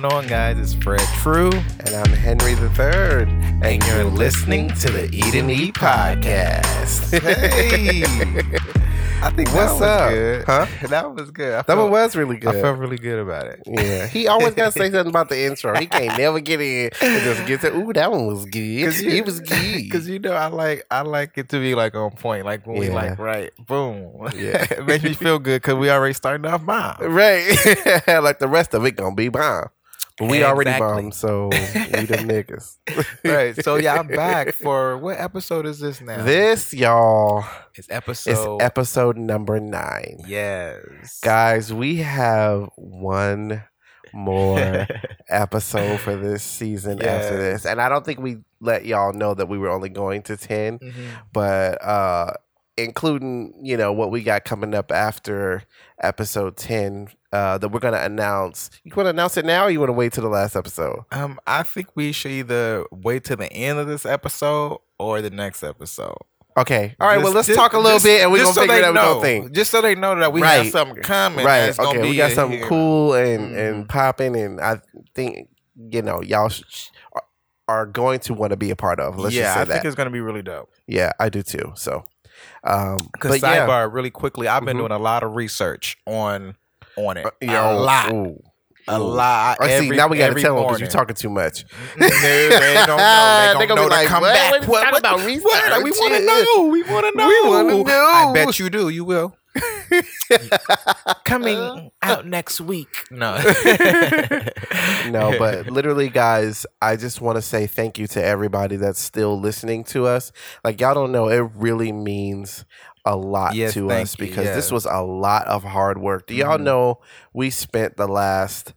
going on, guys? It's Fred True, and I'm Henry the Third, and you're listening to the Eat and Eat podcast. hey. I think What's that up? good. Huh? That was good. I That felt, one was really good. I felt really good about it. yeah, he always got to say something about the intro. He can't never get in and just get to. Ooh, that one was good. you- He was good. Because you know, I like I like it to be like on point, like when we like right, boom. Yeah. it makes me feel good because we already starting off bomb. right, like the rest of it gonna be bomb. But we already Exactly. bomb, so we them niggas. right. So yeah, I'm back for what episode is this now? This y'all is is episode. episode number nine. yes, Guys, we have one more episode for this season after this. And I don't think we let y'all know that we were only going to 10, Mhm. but uh including, you know, what we got coming up after episode 10 uh that we're going to announce. You want to announce it now or you want to wait till the last episode? Um, I think we should either wait till the end of this episode or the next episode. Okay. All right, well, let's just- talk a little just- bit and we're just to so figure it out know, we think. Just so they know that we Right. have something coming. Right. Okay. We got something here. cool and Mhm. and popping, and I think you know y'all sh- sh- are- are going to want to be a part of. Let's yeah, just say I that. think it's gonna be really dope. yeah, I do too. So, um, Because but yeah, sidebar, really quickly, I've been Mhm. doing a lot of research on on it. Uh, a lot, ooh, a lot. I see. Now we got to tell them because you're talking too much. no, they don't know. They don't gonna know be to come what? back. What you What, what, about what? research? We want to know. We want to know. We wanna know. I bet you do. You will. Coming out next week. No. no, but literally, guys, I just want to say thank you to everybody that's still listening to us. Like, y'all don't know, it really means a lot Yes, to us you, because this was a lot of hard work. Do y'all Mhm. know we spent the last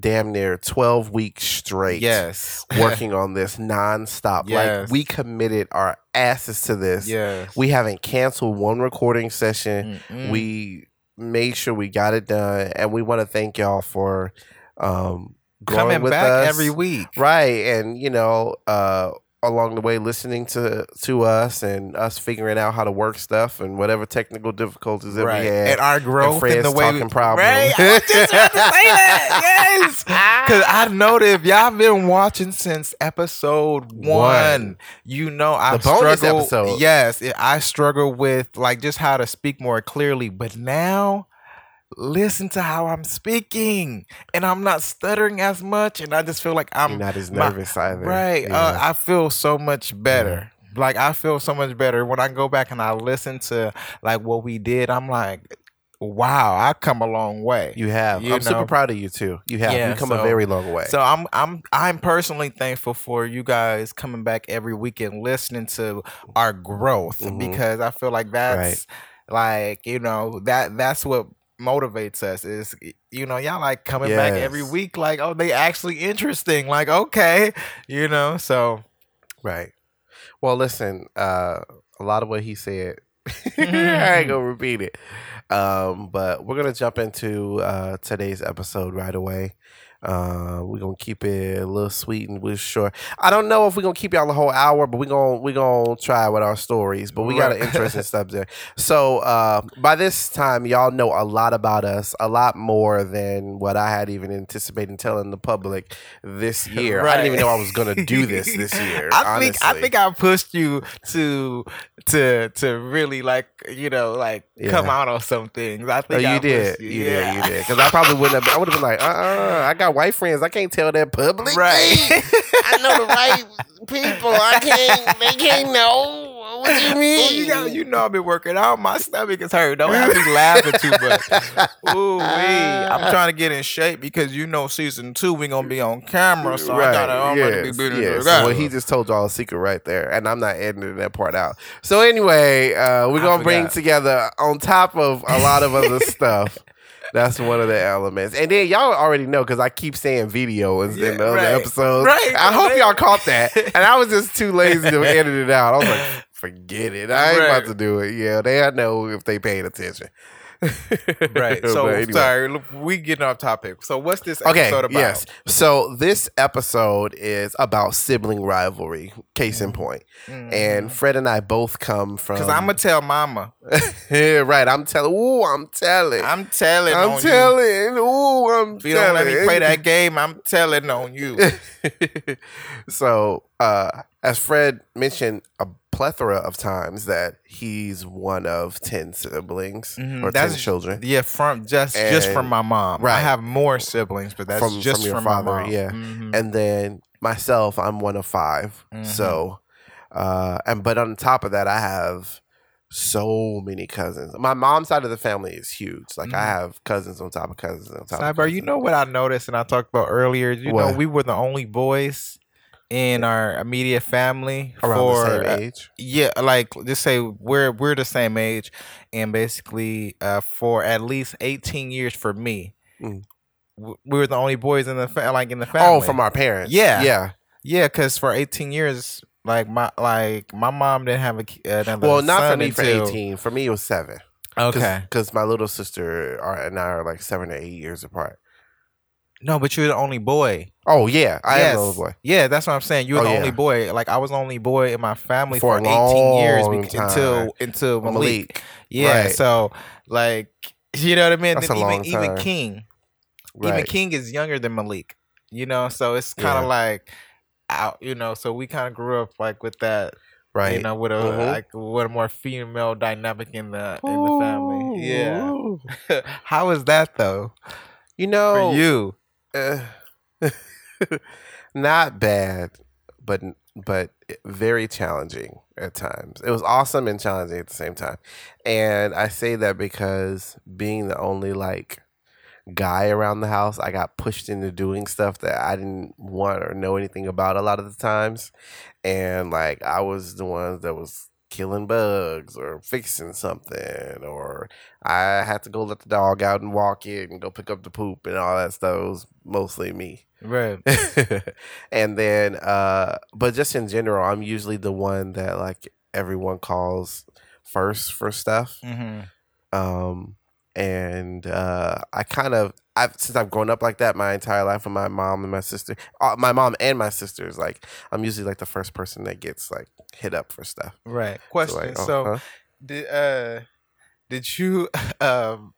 damn near 12 weeks straight yes. working on this nonstop? Like, Yes. we committed our asses to this. yes. We haven't canceled one recording session. Mm-mm. We made sure we got it done, and we want to thank y'all for um, coming with back us. every week. right? And you know, uh, along the way, listening to to us and us figuring out how to work stuff and whatever technical difficulties that right. we had. and our growth and Fred's the way we, problems. Right. I just about to say that. Yes. Ah. Because I know that if y'all been watching since episode one, One. you know I The bonus struggle. episode. Yes, I struggle with like just how to speak more clearly. But now, listen to how I'm speaking, and I'm not stuttering as much, and I just feel like I'm You're not as my- nervous either, Right. Yeah. Uh, I feel so much better. Like I feel so much better when I go back and I listen to like what we did. I'm like, wow, I come a long way. you have. you I'm super proud of you too. You have. Yeah, you come a very long way. So I'm I'm I'm personally thankful for you guys coming back every week and listening to our growth Mhm. because I feel like that's like you know that that's what motivates us is you know y'all like coming back every week like oh they actually interesting like okay you know so Right. Well, listen, uh, a lot of what he said, I ain't gonna repeat it. Um, but we're gonna jump into uh, today's episode right away. Uh, we're gonna keep it a little sweet and we're sure. I don't know if we're gonna keep y'all the whole hour, but we're gonna we're gonna try with our stories. But we got an Right. interesting subject. So uh, by this time, y'all know a lot about us, a lot more than what I had even anticipated telling the public this year. I didn't even know I was gonna do this this year. I think I think I pushed you to to to really like you know like come out on some things. I Oh, think you I did. pushed You yeah. did. You did. Because I probably wouldn't have. I would have been like, uh, uh I got white friends. I can't tell that public. Right. I know the right people. I can't. They can't know. What do you mean? you, got, you know I've been working out. My stomach is hurt. Don't have me laughing too much. Ooh wee. I'm trying to get in shape because you know season two we're gonna be on camera, so I gotta I'm gonna be yes, yes. well, he just told y'all a secret right there, and I'm not editing that part out. So anyway, uh, we're I gonna bring together on top of a lot of other stuff. That's one of the elements, and then y'all already know because I keep saying video in Yeah, the other right. episodes. Right, I hope y'all caught that, and I was just too lazy to edit it out. I was like, forget it. I ain't Right. about to do it. Yeah, they I know if they paying attention. right. So anyway. sorry, look, we getting off topic. So what's this Okay, episode about? yes. So this episode is about sibling rivalry, case in point. And Fred and I both come from. because I'm gonna tell Mama. yeah, right. I'm telling. Ooh, I'm telling. I'm, telling I'm telling. You. Ooh, I'm If you don't let me play that game, I'm telling on you. so, uh, as Fred mentioned a plethora of times that he's one of ten siblings Mhm, or that's- ten children Yeah, from just just from my mom. Right. I have more siblings, but that's From- just from your from father, my mom. yeah. Mhm. and then myself, I'm one of 5 Mhm. So, uh, and but on top of that, I have so many cousins. My mom's side of the family is huge. Like I Mhm. have cousins on top of cousins on top. of Cyber, you know what I noticed and I talked about earlier? You know, we were the only boys in our immediate family around for the same uh, age. yeah, like just say we're we're the same age, and basically uh, for at least eighteen years for me, Mm. we were the only boys in the fa- like in the family. Oh, from our parents. Yeah. yeah. yeah, because for eighteen years, like my like my mom didn't have a another. Well, not for me for eighteen. For me, it was seven. Okay, because my little sister are, and I are like seven or eight years apart. No, but you're the only boy. Oh yeah, I Yes. am a little boy. Yeah, that's what I'm saying. You're Oh, the yeah. only boy. Like I was the only boy in my family For for, 18 years until until Malik. Malik. Yeah, Right. so like you know what I mean. That's Then a even long even time. King, even King is younger than Malik. You know, so it's kind of Yeah. like out. You know, so we kind of grew up like with that. right. You know, with a Mhm. like with a more female dynamic in the in the family. Yeah. How is that though You know, for you? Uh, not bad, but but very challenging at times. It was awesome and challenging at the same time. And I say that because being the only like guy around the house, I got pushed into doing stuff that I didn't want or know anything about a lot of the times. And like I was the one that was killing bugs or fixing something or I had to go let the dog out and walk it and go pick up the poop and all that stuff. It was mostly me. Right. and then uh but just in general i'm usually the one that like everyone calls first for stuff hmm um and uh i kind of i've since i've grown up like that my entire life with my mom and my sister uh, my mom and my sisters like i'm usually like the first person that gets like hit up for stuff Right. So, Question. like, So, uh-huh. did uh did you um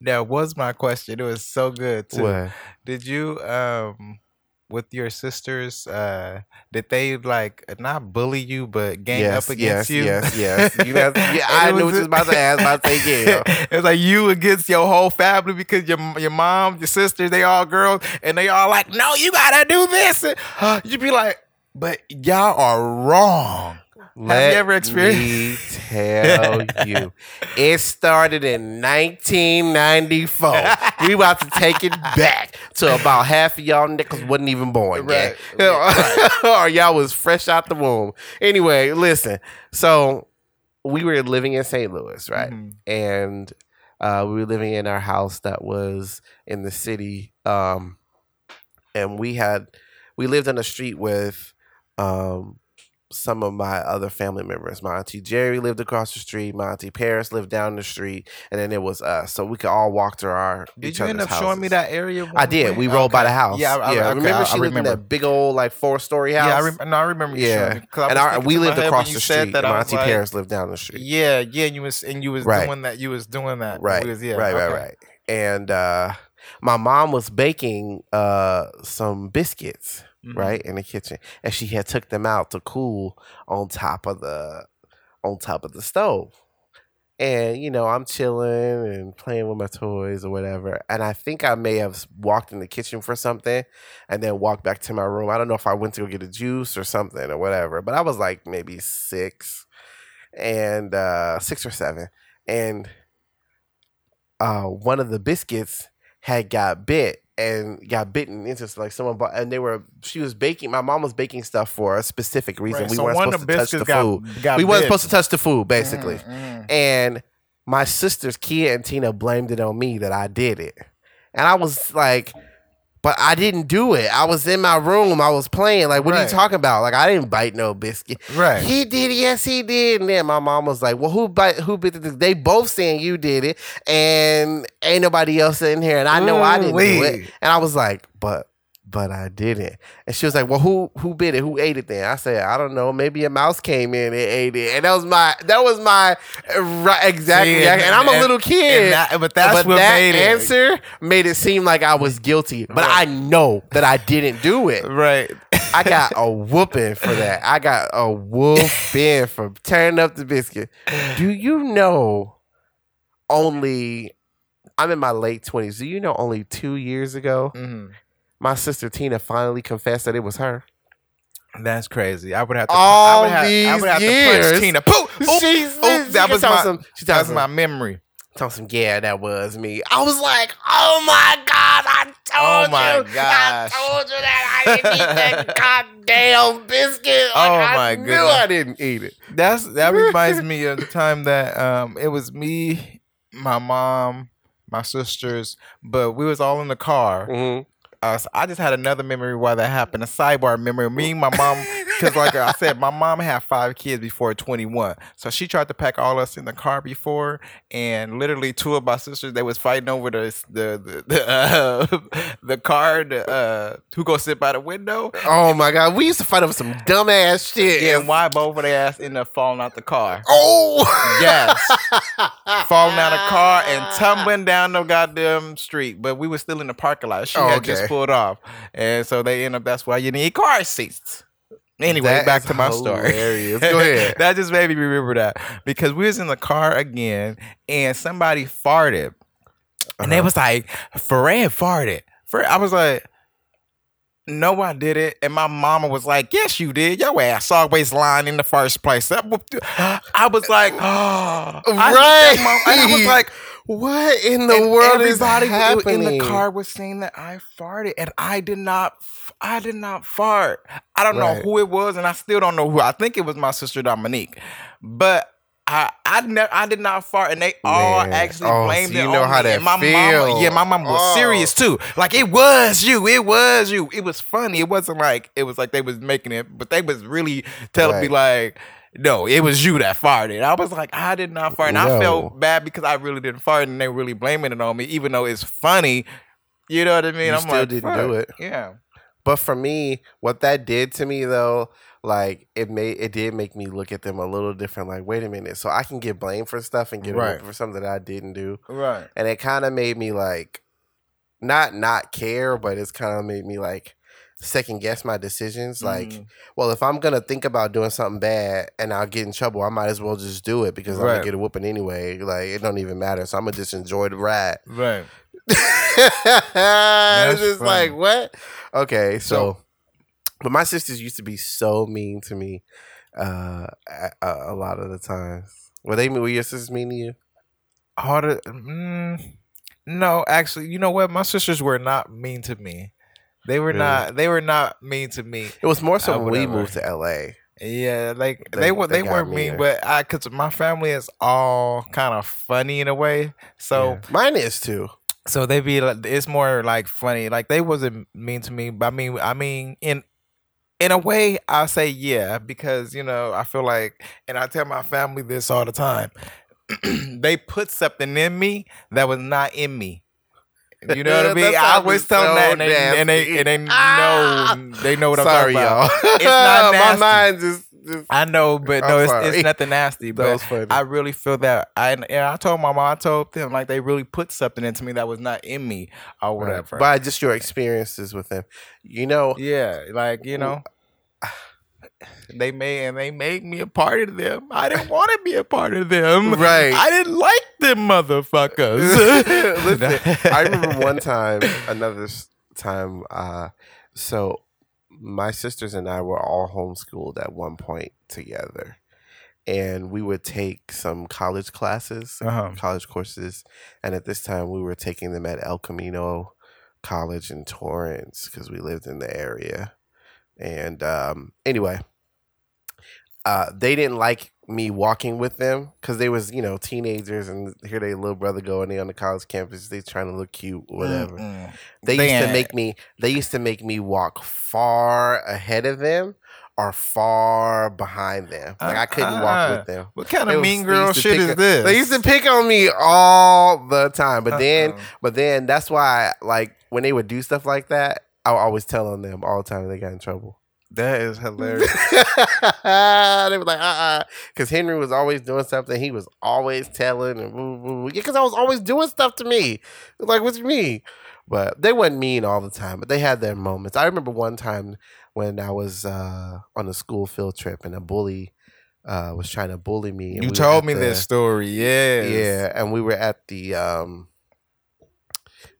that was my question. It was so good too. What? Did you um with your sisters uh did they like not bully you but gang yes up against yes you? yes yes you yeah i knew what was- you was about to ask about to say yeah it was like you against your whole family because your your mom, your sisters, they all girls, and they all like, no, you gotta do this. And you'd be like, but y'all are wrong. Let you ever experienced- me tell you, it started in 1994. we about to take it back to about half of y'all niggas wasn't even born yet, or y'all was fresh out the womb. Anyway, listen. So we were living in St. Louis, right? Mhm. and uh, we were living in our house that was in the city um, and we had we lived on a street with um, some of my other family members my auntie jerry lived across the street my auntie paris lived down the street and then it was us so we could all walk to our Did you end up showing me that area? I did. went? We rolled by the house. Yeah, I, yeah. I, okay, remember I- she I lived remember. in that big old like four story house. Yeah, I rem- no, I remember Yeah. showing me. 'Cause I and our, we lived my head when across the street. that, my auntie like, Paris lived down the street. Yeah, yeah, and you was and you was Right. doing that. You was doing that. right was- yeah, right right right and uh my mom was baking uh some biscuits Mhm. right in the kitchen and she had took them out to cool on top of the on top of the stove and you know i'm chilling and playing with my toys or whatever and i think i may have walked in the kitchen for something and then walked back to my room i don't know if i went to go get a juice or something or whatever but i was like maybe six and uh six or seven and uh one of the biscuits had got bit and got bitten into like someone bought and they were she was baking my mom was baking stuff for a specific reason. Right, we so weren't supposed to touch the got- food. got we weren't supposed to touch the food basically. Mhm, mhm. and my sisters kia and tina blamed it on me that i did it. And i was like but I didn't do it. I was in my room. I was playing. Like, what are you talking about? Like, I didn't bite no biscuit. Right. He did. Yes, he did. And then my mom was like, "Well, who bite? Who bit the? They both saying you did it, and ain't nobody else in here. And I know I didn't do it. And I was like, but." But I didn't, and she was like, "Well, who who bit it? Who ate it?" Then I said, "I don't know. Maybe a mouse came in and ate it." And that was my that was my right, exact reaction. And, I'm a and- little kid, and that- but that's but what that made it. answer made it seem like I was guilty. But Right. I know that I didn't do it. Right. I got a whooping for that. I got a whooping for turning up the biscuit. Do you know only I'm in my late twenties. Do you know only two years ago Mhm. My sister Tina finally confessed that it was her? That's crazy. I would have to. All I would have, I these would have to years. punch Tina. Pooh! She's- oop, that was my. some- she that was my memory. Tell some, yeah, that was me. I was like, oh my god, I told Oh my you, gosh. I told you that I didn't eat that goddamn biscuit. Like, Oh my I my knew goodness. I didn't eat it. That's that reminds me of the time that um it was me, my mom, my sisters, but we was all in the car. Mhm. Uh, I just had another memory why that happened. A sidebar memory. Me my mom, because like I said, my mom had five kids before 21. So she tried to pack all us in the car before, and literally two of my sisters they was fighting over the the the the, uh, the car. The, uh, who go sit by the window? Oh my god, we used to fight over some dumbass shit. Yeah, and why both of their ass end up falling out the car? Oh Yes. falling out of the car and tumbling down the goddamn street. But we were still in the parking lot. She Oh, had okay. just pulled off. And so they end up that's why you need car seats. Anyway, That back to my story. Go ahead. that just made me remember that. Because we was in the car again and somebody farted. And they Uh-huh. was like, Fred farted. Fred, I was like, no, I did it. And my mama was like, Yes, you did. Your ass always lying in the first place. I was like, Oh, Right. I was like, What in the and world is everybody happening? in the car was saying that I farted, and I did not. I did not fart. I don't know who it was, and I still don't know who. I think it was my sister Dominique, but. I I never I did not fart, and they all Man. actually Oh, blamed so it you know on how me. that and my feel. mama, yeah, my mom was Oh. serious too. Like it was you, it was you. It was funny. It wasn't like it was like they was making it, but they was really telling me like, no, it was you that farted. I was like, I did not fart, and I felt bad because I really didn't fart, and they really blaming it on me, even though it's funny. You know what I mean? You I'm still like, didn't fuck. do it. Yeah. But for me, what that did to me though, like it made it did make me look at them a little different. Like, wait a minute, so I can get blamed for stuff and get Right. right. for something that I didn't do, Right. and it kind of made me like not not care, but it's kind of made me like second guess my decisions. Like, Mm. well, if I'm gonna think about doing something bad and I'll get in trouble, I might as well just do it because I'm gonna get a whooping anyway. Like, it don't even matter. So I'm gonna just enjoy the ride. Right. it's just funny. like what? Okay, so, So- but my sisters used to be so mean to me uh a, a lot of the times. Were they were your sisters mean to you? Harder. Mm, no, actually, you know what? My sisters were not mean to me. They were Really? not. They were not mean to me. It was more so Uh, when we moved to LA. Yeah, like They- they, were. they They, weren't mean, but I because my family is all kind of funny in a way. So Yeah. mine is too. So they be like it's more like funny. Like they wasn't mean to me, but I mean I mean in in a way I say yeah because you know I feel like and I tell my family this all the time. they put something in me that was not in me. You know what I mean? I always tell them that, and they, and they and they Ah! know they know what I'm talking about. y'all. It's not my nasty. mind just, just I know, but I'm no, it's, it's nothing nasty. But. I really feel that I and I told my mom, I told them like they really put something into me that was not in me or Right. whatever. By just your experiences with them, you know. yeah, like you know, they made and they made me a part of them. I didn't want to be a part of them. Right. I didn't like them motherfuckers. Listen, I remember one time, another time. Uh, so my sisters and I were all homeschooled at one point together, and we would take some college classes, Uh-huh. college courses, and at this time we were taking them at El Camino College in Torrance because we lived in the area. And um, anyway, uh, they didn't like me walking with them because they was you know teenagers and here they little brother going there on the college campus they trying to look cute whatever Mm-mm. they They used to make me they used to make me walk far ahead of them or far behind them uh, like i couldn't uh, walk Uh-uh. with them What kind of was- mean girl shit is on- this? they used to pick on me all the time but then Uh-uh. but then that's why like when they would do stuff like that i would always tell on them all the time they got in trouble that is hilarious. they were like, uh uh Because Henry was always doing something. He was always telling and woo, woo, woo. Yeah, because I was always doing stuff to me. Like, what's me? But they weren't mean all the time, but they had their moments. I remember one time when I was uh, on a school field trip and a bully uh, was trying to bully me. you we told me the- this story. yeah, yeah, and we were at the um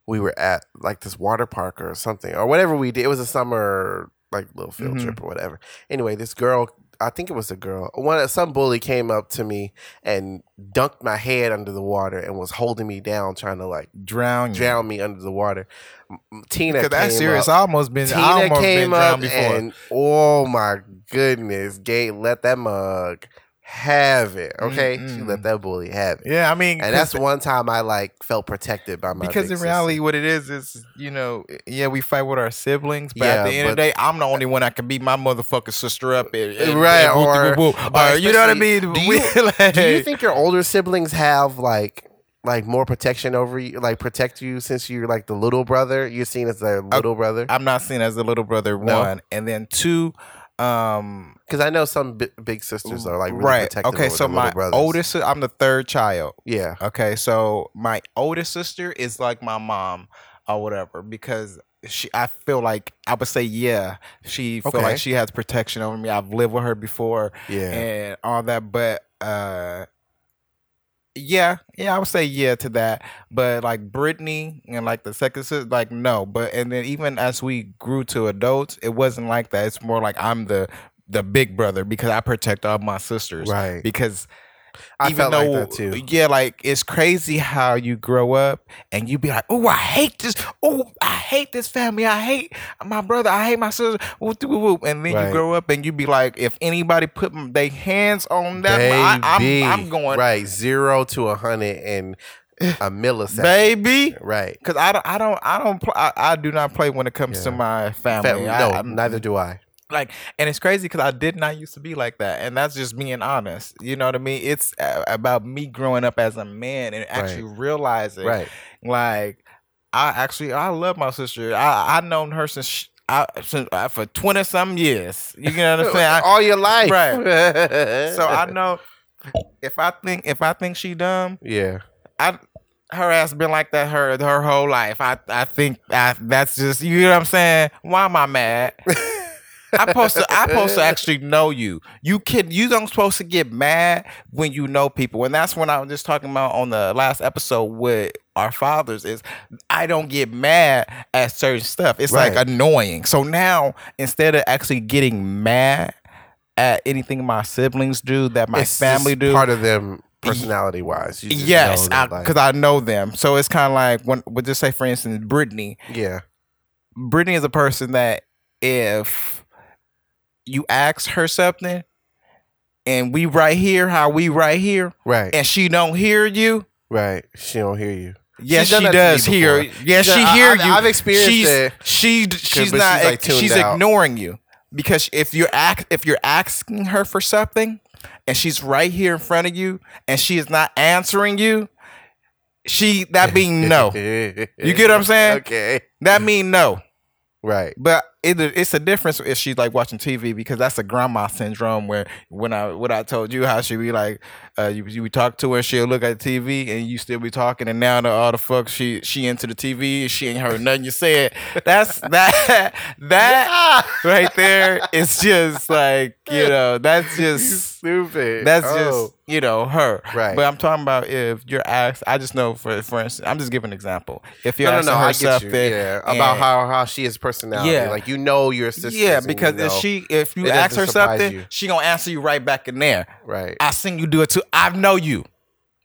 we were at like this water park or something or whatever we did. It was a summer like little field Mhm. trip or whatever. Anyway, this girl, I think it was a girl. One some bully came up to me and dunked my head under the water and was holding me down, trying to like Drown you. drown me under the water. Tina, Because that's serious. up- I almost been. I Tina almost came been up drowned before. and oh my goodness, Gay let that mug have it. Mm, okay, she Mm-mm. let that bully have it. yeah, I mean, And that's one time I like felt protected by my because in reality, what it is is you know, yeah, we fight with our siblings, but Yeah, at the end of the day, I'm the only one that can beat my motherfucking sister up, and, and, Right, and or- or Or, you know what I mean? do you- like- Do you think your older siblings have like like more protection over you, like protect you since you're like the little brother? You're seen as their little brother I'm not seen as the little brother? No? One, and then two, um, because I know some bi- big sisters are like really right. protective Okay, so my oldest, I'm the third child. yeah, Okay, so my oldest sister is like my mom or whatever because she I feel like I would say yeah, she feel like she has protection over me. I've lived with her before yeah, and all that, but uh yeah, yeah, I would say yeah to that. But like Brittany and like the second sister, like no. But and then even as we grew to adults, it wasn't like that. It's more like I'm the the big brother because I protect all my sisters. right. Because I even felt though, like that too. Yeah, like it's crazy how you grow up and you be like, oh, I hate this. Oh, I hate this family. I hate my brother. I hate my sister. And then Right. you grow up and you be like, if anybody put their hands on that, I, Baby. I'm going, right zero to a hundred and a millisecond. baby. Right. Cause I don't, I don't, I don't, I, I do not play when it comes to my family. Fam- I- no, I'm- neither do I. like and it's crazy because i did not used to be like that and that's just being honest you know what i mean it's about me growing up as a man and actually realizing Right. like i actually i love my sister i i known her since sh I, since, uh, for 20 some years you know what i'm saying All your life. Right. so i know if i think if i think she dumb yeah. i her ass been like that her her whole life. I I think I, that's just you know what I'm saying. Why am I mad? I supposed to I supposed to actually know you. You kid you don't supposed to get mad when you know people. And that's when I was just talking about on the last episode with our fathers is I don't get mad at certain stuff. It's Right. like annoying. So now instead of actually getting mad at anything my siblings do that my It's family do part of them personality wise. yes because because I, know them so it's kind of like when we'll just say for instance brittany yeah, brittany is a person that if you ask her something and we right here how we right here right, and she don't hear you right. She don't hear you. yes done she that to me does hear before. yeah She's she done- I- hear I've- you I've experienced she's, it. she she's but not she's, like, she's ignoring you because if you're act if you're asking her for something and she's right here in front of you and she is not answering you she that being no you get what I'm saying? Okay. That mean no. Right. But it, it's a difference if she's like watching TV because that's a grandma syndrome where when I what I told you how she be like uh, you you talk to her she'll look at the TV and you still be talking and now the all the fuck she she into the TV and she ain't heard nothing you said. That's that that right there it's just like you know that's just Stupid. that's Oh. just you know her. Right. But I'm talking about if you're asked. I just know for for instance, I'm just giving an example. If you're no, no, asking no. her I get you. something, Yeah. About how how she is personality. Yeah. Like you know your sister. yeah, because if she if you ask her something, you. she gonna answer you right back in there. right. I seen you do it too. I know you.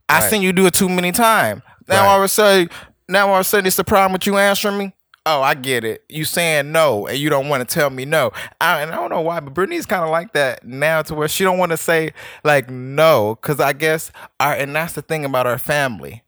I Right. seen you do it too many times. Now Right. of a sudden, now all of a sudden, it's the problem with you answering me. oh, I get it. You saying no, and you don't want to tell me no. I, and I don't know why, but Brittany's kind of like that now, to where she don't want to say like no, because I guess our and that's the thing about our family.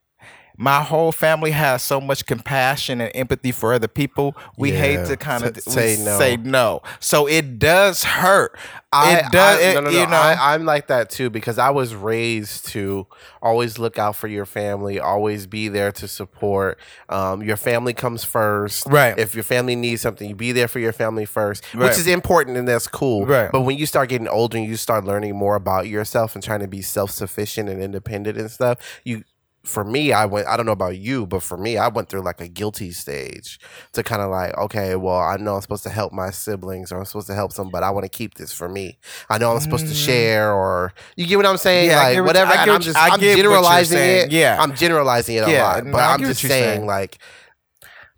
My whole family has so much compassion and empathy for other people. We hate to kind of say no. Say no. So it does hurt. I, it does. I, it, no, no, no. You know. I, I'm like that too because I was raised to always look out for your family, always be there to support. Um, your family comes first. Right. If your family needs something, you be there for your family first, Right. which is important and that's cool. Right. But when you start getting older and you start learning more about yourself and trying to be self sufficient and independent and stuff, you. For me, I went. I don't know about you, but for me, I went through like a guilty stage to kind of like, okay, well, I know I'm supposed to help my siblings or I'm supposed to help some, but I want to keep this for me. I know I'm supposed to Mm. share or you get what I'm saying? Yeah, like whatever. I I'm just I I'm get generalizing it. Yeah. I'm generalizing it a Yeah, lot. But I I'm just saying, saying. like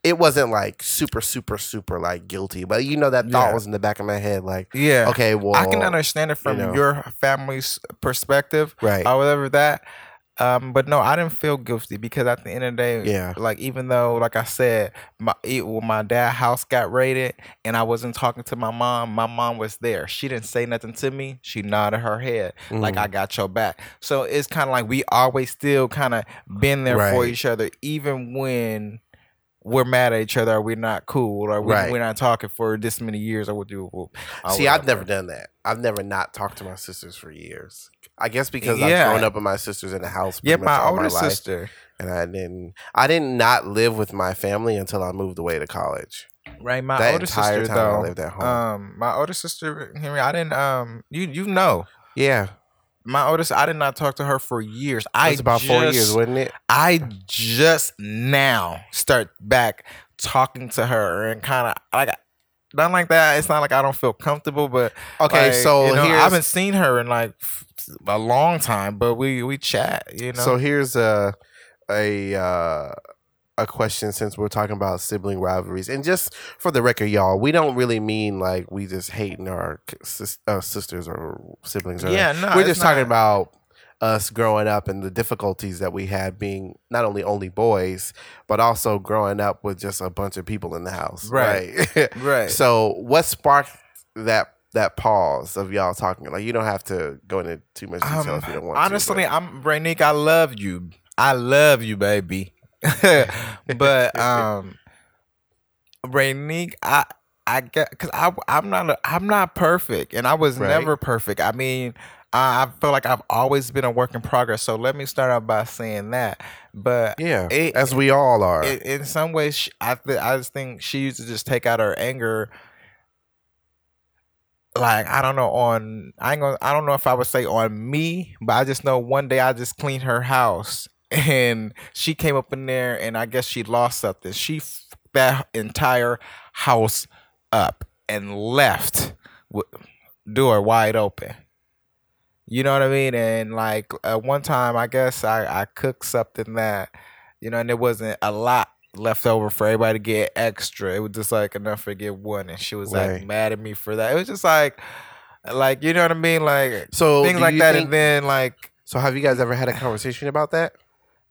it wasn't like super, super, super like guilty. But you know that thought Yeah. was in the back of my head, like, yeah. okay, well I can understand it from know. your family's perspective. Right. or whatever that. Um, but no, I didn't feel guilty because at the end of the day, Yeah. like even though, like I said, my it, when my dad house got raided and I wasn't talking to my mom, my mom was there. She didn't say nothing to me. She nodded her head like Mhm. I got your back. So it's kind of like we always still kind of been there for each other, even when we're mad at each other or we're not cool or we, Right. we're not talking for this many years or what do. or See, I've never done that. I've never not talked to my sisters for years. I guess because Yeah. I've grown up with my sisters in the house. Yeah, my older life. sister. and I didn't I did not live with my family until I moved away to college. Right, my that older sister time I lived at home. Um, my older sister Henry, I didn't. Um, you you know, yeah, my oldest, I did not talk to her for years. I about four years, wasn't it? I just now start back talking to her and kind of like not like that. It's not like I don't feel comfortable, but Okay, like, so you know, I haven't seen her in like a long time, but we we chat. You know, so here's a a uh, a question since we're talking about sibling rivalries, and just for the record, y'all, we don't really mean like we just hating our sis- uh, sisters or siblings. Or yeah, no, we're just talking about us growing up and the difficulties that we had being not only only boys but also growing up with just a bunch of people in the house Right. right, right. so what sparked that that pause of y'all talking like you don't have to go into too much detail Um, if you don't want to. honestly, to I'm Braynick. I love you. I love you, baby. but um, I I get because I I'm not a, I'm not perfect, and I was Right. never perfect. I mean. I I feel like I've always been a work in progress. So let me start out by saying that. But yeah it- as we all are in, in some ways, I th- I just think she used to just take out her anger. Like I don't know on I ain't gonna I don't know if I would say on me, but I just know one day I just cleaned her house and she came up in there and I guess she lost something. She f- that entire house up and left with door wide open. You know what I mean? And like uh, one time, I guess I I cooked something that you know, and it wasn't a lot left over for everybody to get extra. It was just like enough for get one, and she was like mad at me for that. It was just like, like you know what I mean, like so things like that. think- and then like, so have you guys ever had a conversation about that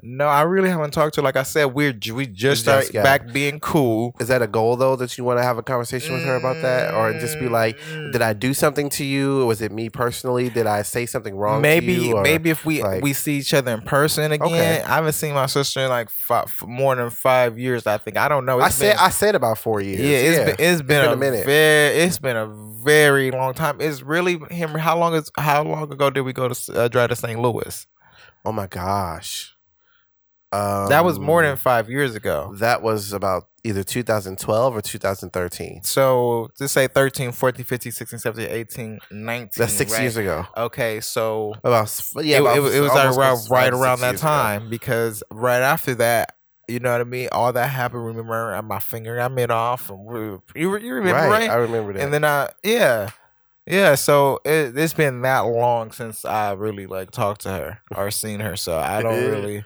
no, I really haven't talked to. her. Like I said, we're we just started back being cool. is that a goal though that you want to have a conversation with her about that or just be like Mm. did i do something to you was it me personally did i say something wrong to maybe you, or- maybe if we like- we see each other in person again. Okay. I haven't seen my sister in like five, more than five years. I think I don't know. I It's said been- I said about four years. Yeah, it's yeah. been it's been, been a, a minute. Very, it's been a very long time. It's really Henry. How long is how long ago did we go to uh, drive to St. Louis? oh my gosh, um, that was more than five years ago. that was about either 2012 or 2013. So just say 13, 14, 15, 16, 17, 18, 19. That's six right? years ago. Okay, so About yeah, it, about it, was- it was around, right around that years ago. time because right after that, you know what I mean. All that happened. Remember, my finger got made off. And we, you, you remember, right, right? I remember that. and then I yeah yeah so it, it's been that long since I really like talked to her or seen her so I don't really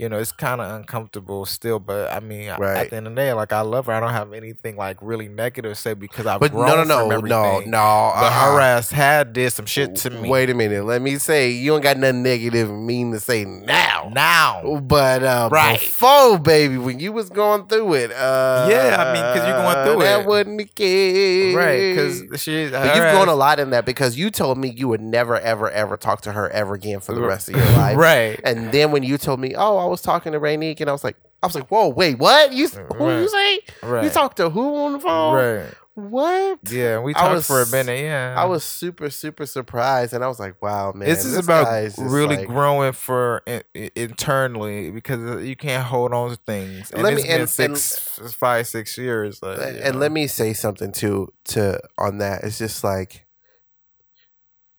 you know, it's kind of uncomfortable still. But I mean, Right. at the end of the day, like I love her. I don't have anything like really negative to say because I've But grown no, no, no, no, no. But uh-uh. her ass had did some shit to me. Wait a minute. Let me say you ain't got nothing negative mean to say now. now. But uh, Right. before, baby, when you was going through it, uh, Yeah, I mean, because you going through it. That wasn't the case, Right, because she. But you've grown a lot in that because you told me you would never, ever, ever talk to her ever again for the rest of your life. right. And then when you told me, oh, I was talking to Rainique, and I was like, I was like, whoa, wait, what? You who Right. you say? Right. You talked to who on the phone? Right. What? Yeah, we talked was- for a minute. Yeah, I was super, super surprised, and I was like, "Wow, man!" this is this about really like- growing for in, in- internally because uh, you can't hold on to things. And Let it's me- and- six, five, six years. Like, and, and let me say something too to on that. It's just like,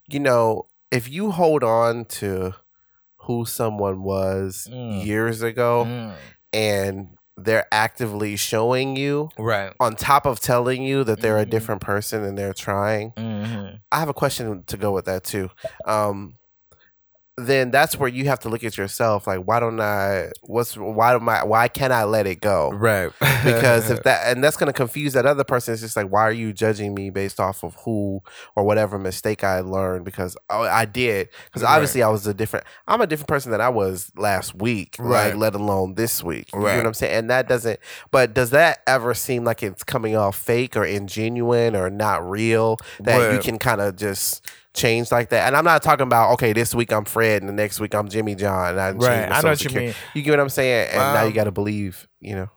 you know, if you hold on to who someone was Mm. years ago, Mm. and they're actively showing you, right. on top of telling you that they're a Mhm. different person and they're trying, Mm-hmm. I have a question to go with that too. Um, then that's where you have to look at yourself. Like, why don't I? What's why do my? Why can't I let it go? Right. Because if that and that's going to confuse that other person. It's just like, why are you judging me based off of who or whatever mistake I learned? Because oh, I did. Because Right. obviously I was a different. I'm a different person than I was last week. Right. Like, let alone this week. You know Right. what I'm saying? And that doesn't. But does that ever seem like it's coming off fake or ingenuine or not real? That you can kind of just change like that. And I'm not talking about okay, this week I'm Fred and the next week I'm Jimmy John. And I right. I know what you mean. You get what I'm saying? And now you Um, got to believe. You know.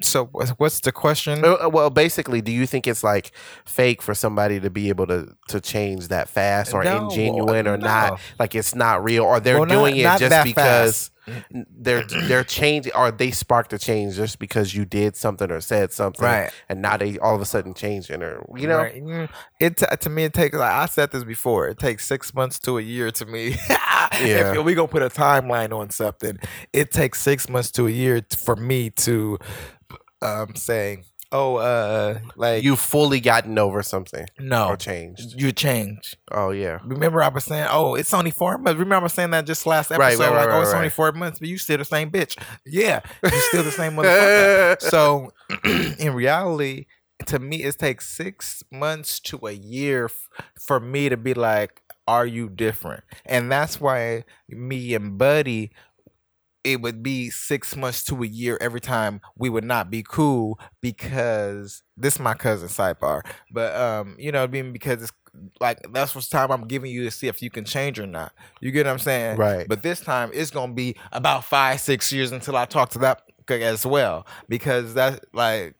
So what's- the question? Uh, Well, basically, do you think it's like fake for somebody to be able to to change that fast, or No, ingenuine, or no. not? Like it's not real, or they're Well, not- doing it not just because fast. They're they're changing, or they sparked a change just because you did something or said something, Right. And now they all of a sudden changing, or you know, Right. It t- to me it takes like I said this before. It takes six months to a year to me. Yeah. If we gonna put a timeline on something, it takes six months to a year for me to um say, oh, uh, like you've fully gotten over something no, or changed. you change. Oh yeah, Remember, I was saying, oh, it's only four months. Remember, I was saying that just last episode, Right, right, right, like, oh, it's only four months, but you still the same bitch. Yeah, you still the same motherfucker. so in reality to me it takes six months to a year f- for me to be like are you different and that's why me and buddy it would be six months to a year every time we would not be cool because this is my cousin sidebar. But um you know being because it's like that's what time i'm giving you to see if you can change or not. You get what i'm saying? Right. but this time it's gonna be about five six years until i talk to that as well. Because that's like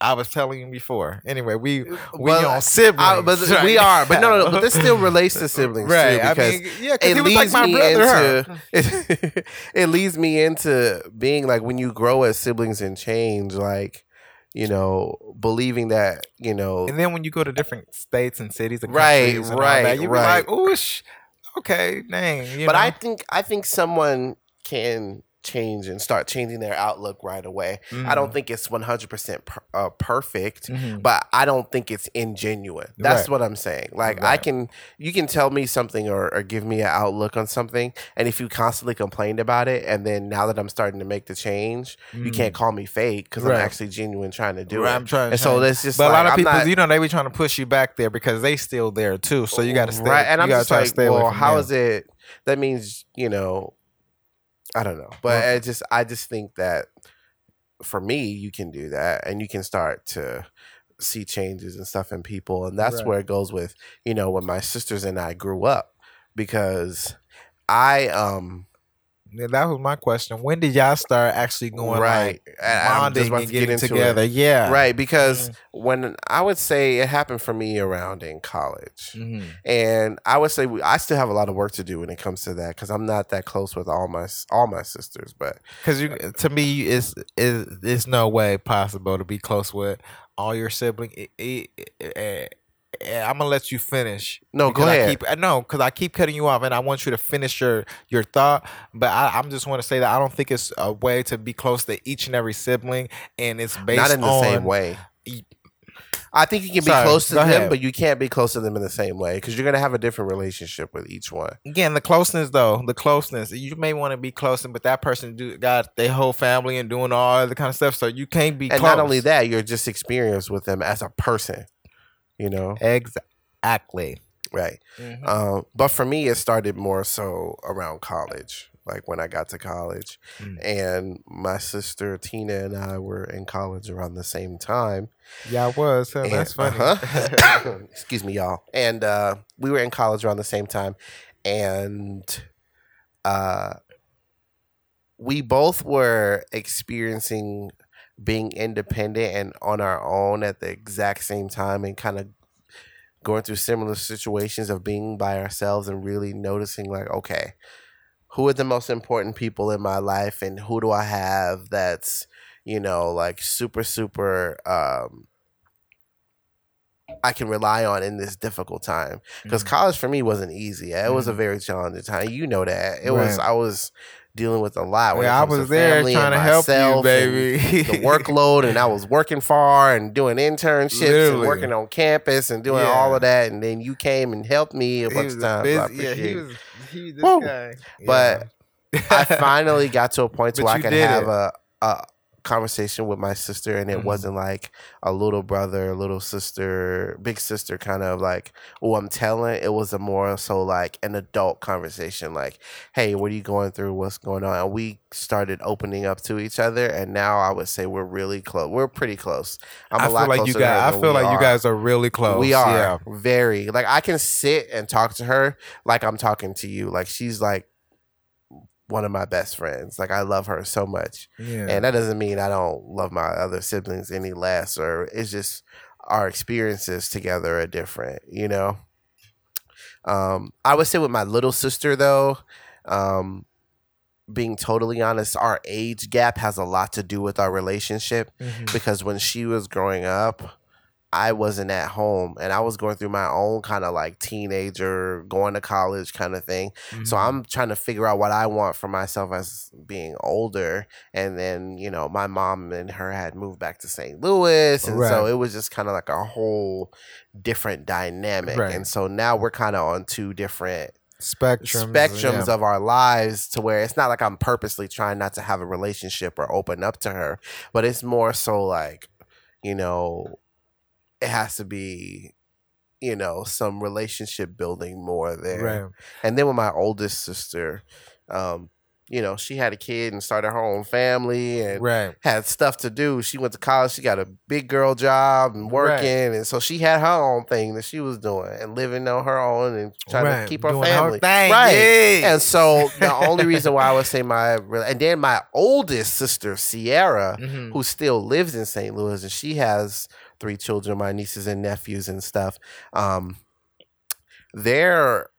I was telling you before. Anyway, we we Well, on siblings, I- but right we are, but no, no, no, but this still relates to siblings right? too, because I mean, yeah, it like leads my me brother. into it, leads me into being like when you grow as siblings and change, like you know, believing that you know, And then when you go to different states and cities and Right, countries and all right, that, you be right. like, "Ooh, sh- okay, dang." You but know? I think I think someone can change and start changing their outlook right away. I don't think it's one hundred percent uh, perfect. Mhm. but I don't think it's ingenuine. That's Right. what I'm saying. Like I can, you can tell me something or, or give me an outlook on something, and if you constantly complained about it, and then now that I'm starting to make the change, you can't call me fake because Mm. Right. I'm actually genuine trying to do Right, it. I'm trying. and so that's just but like, a lot of I'm people, not- you know, they be trying to push you back there because they still there too. So you got to stay. right. And you I'm just try to like, well, how is it? That means you know, I don't know, but Well- I just, I just think that for me, you can do that, and you can start to see changes and stuff in people, and that's Right. where it goes with you know when my sisters and I grew up because I um that was my question. When did y'all start actually going right like bonding and to get getting it. together? Yeah, right because Mhm. when I would say it happened for me around in college. Mhm. and I would say we, I still have a lot of work to do when it comes to that because I'm not that close with all my all my sisters. But Because you, to me, it's is it's no way possible to be close with all your siblings. Eh, I'm gonna let you finish. No, go because I ahead. keep, eh, I know because I keep cutting you off, and I want you to finish your your thought. But I, I'm just want to say that I don't think it's a way to be close to each and every sibling, and it's based not in the on same way. I think you can be Sorry, close to them, ahead. but you can't be close to them in the same way because you're gonna have a different relationship with each one. Again, the closeness though, the closeness. You may want to be close, but that person do got their whole family and doing all the kind of stuff. So you can't be And close. not only that, you're just experienced with them as a person. You know, exactly. right? Mhm. Um, but for me, it started more so around college, like when I got to college, Mm. and my sister Tina and I were in college around the same time. Yeah, I was. And- that's funny. uh-huh. Excuse me, y'all. And uh, we were in college around the same time, and uh, we both were experiencing being independent and on our own at the exact same time, and kind of going through similar situations of being by ourselves and really noticing, like, okay, who are the most important people in my life, and who do I have that's you know like super super um I can rely on in this difficult time because Mhm. college for me wasn't easy. It was a Mhm. very challenging time. You know that it was. I was dealing with a lot. when Yeah, I was there trying to help you, baby. The workload, and I was working far and doing internships and working on campus and doing all of that. And then you came and helped me a He bunch of times. busy- yeah, he was. He this Woo. guy. But Yeah. I finally got to a point where I could have it. a, a conversation with my sister, and it Mhm. wasn't like a little brother, little sister, big sister kind of like, oh, I'm telling. It was a more so like an adult conversation, like, hey, what are you going through? What's going on? And we started opening up to each other, and now I would say we're really close. We're pretty close. I'm I a feel lot like you closer her guys. I feel like you are. guys are really close. We are Yeah. very like I can sit and talk to her like I'm talking to you. Like she's like one of my best friends. Like I love her so much. Yeah. And that doesn't mean I don't love my other siblings any less or it's just our experiences together are different, you know. Um I would say with my little sister though, um being totally honest, our age gap has a lot to do with our relationship Mhm. because when she was growing up, I wasn't at home and I was going through my own kind of like teenager, going to college kind of thing. So Mhm. I'm trying to figure out what I want for myself as being older. And then, you know, my mom and her had moved back to St. Louis. And so it was just kind of like a whole different dynamic. Right. And so now we're kind of on two different spectrums. spectrums yeah. of our lives to where it's not like I'm purposely trying not to have a relationship or open up to her, but it's more so like, you know, it has to be, you know, some relationship building more there. Right. And then with my oldest sister, um, you know, she had a kid and started her own family and Right. had stuff to do. She went to college. She got a big girl job and working, and so she had her own thing that she was doing and living on her own and trying right. to keep her Doing family. thing. Right. And so the only reason why I would say my and then my oldest sister Sierra, Mhm. who still lives in St. Louis, and she has three children, my nieces and nephews and stuff. Um, they're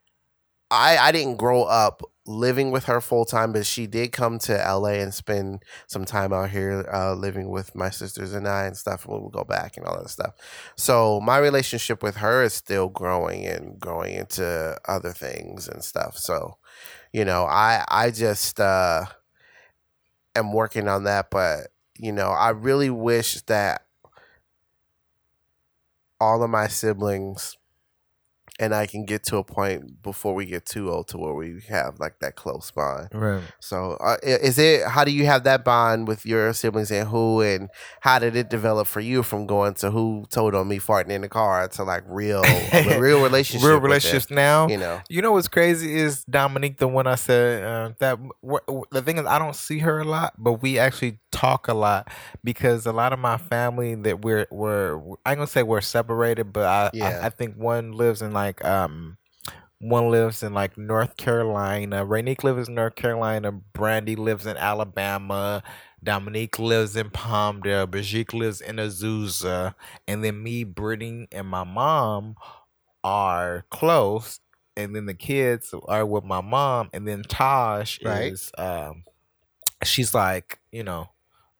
I I didn't grow up living with her full time, but she did come to LA and spend some time out here uh, living with my sisters and I and stuff. We would go back and all that stuff. So my relationship with her is still growing and growing into other things and stuff. So, you know, I I just uh, am working on that, but you know, I really wish that all of my siblings and I can get to a point before we get too old to where we have like that close bond. Right. So, uh, is it how do you have that bond with your siblings and who, and how did it develop for you from going to who told on me farting in the car to like real, real relationship, Real with them, relationships now. You know, You know what's crazy is Dominique, the one I said uh, that w- w- the thing is I don't see her a lot, but we actually talk a lot because a lot of my family that we're we're I'm gonna say we're separated, but I Yeah. I, I think one lives in like um one lives in like North Carolina. Rainique lives in North Carolina. Brandy lives in Alabama. Dominique lives in Palmdale. Brigitte lives in Azusa. And then me, Brittany, and my mom are close. And then the kids are with my mom. And then Taj Right. is um she's like, you know,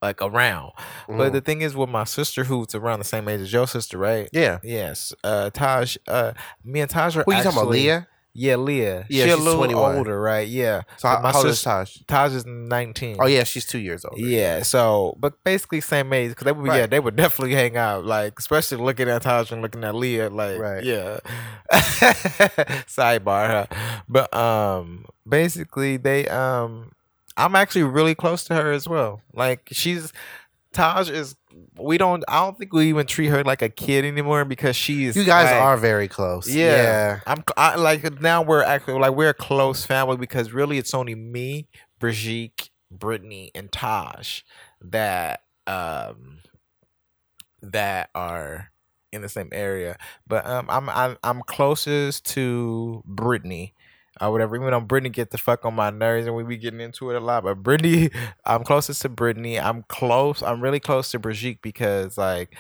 like around. But Mhm. the thing is with my sister who's around the same age as your sister, right? yeah. Yes. Uh Taj uh me and Taj are Who you talking about, Leah? Yeah, Leah. Yeah, she a she's little 21. older, right? Yeah. So how, my how old is sis- Taj? Taj is nineteen. Oh yeah, she's two years old. Yeah, so but basically same age because they would yeah they would definitely hang out like especially looking at Taj and looking at Leah like Right. yeah sidebar huh? but um basically they um I'm actually really close to her as well like she's Taj is we don't I don't think we even treat her like a kid anymore because she's You guys like- are very close. yeah. Yeah. I'm I, like now we're actually like we're a close family because really it's only me, Brigitte, Brittany, and Taj that um that are in the same area. But um I'm I'm I'm closest to Brittany. Or whatever, even though Brittany get the fuck on my nerves and we be getting into it a lot. But Brittany, I'm closest to Brittany. I'm close. I'm really close to Brigitte because like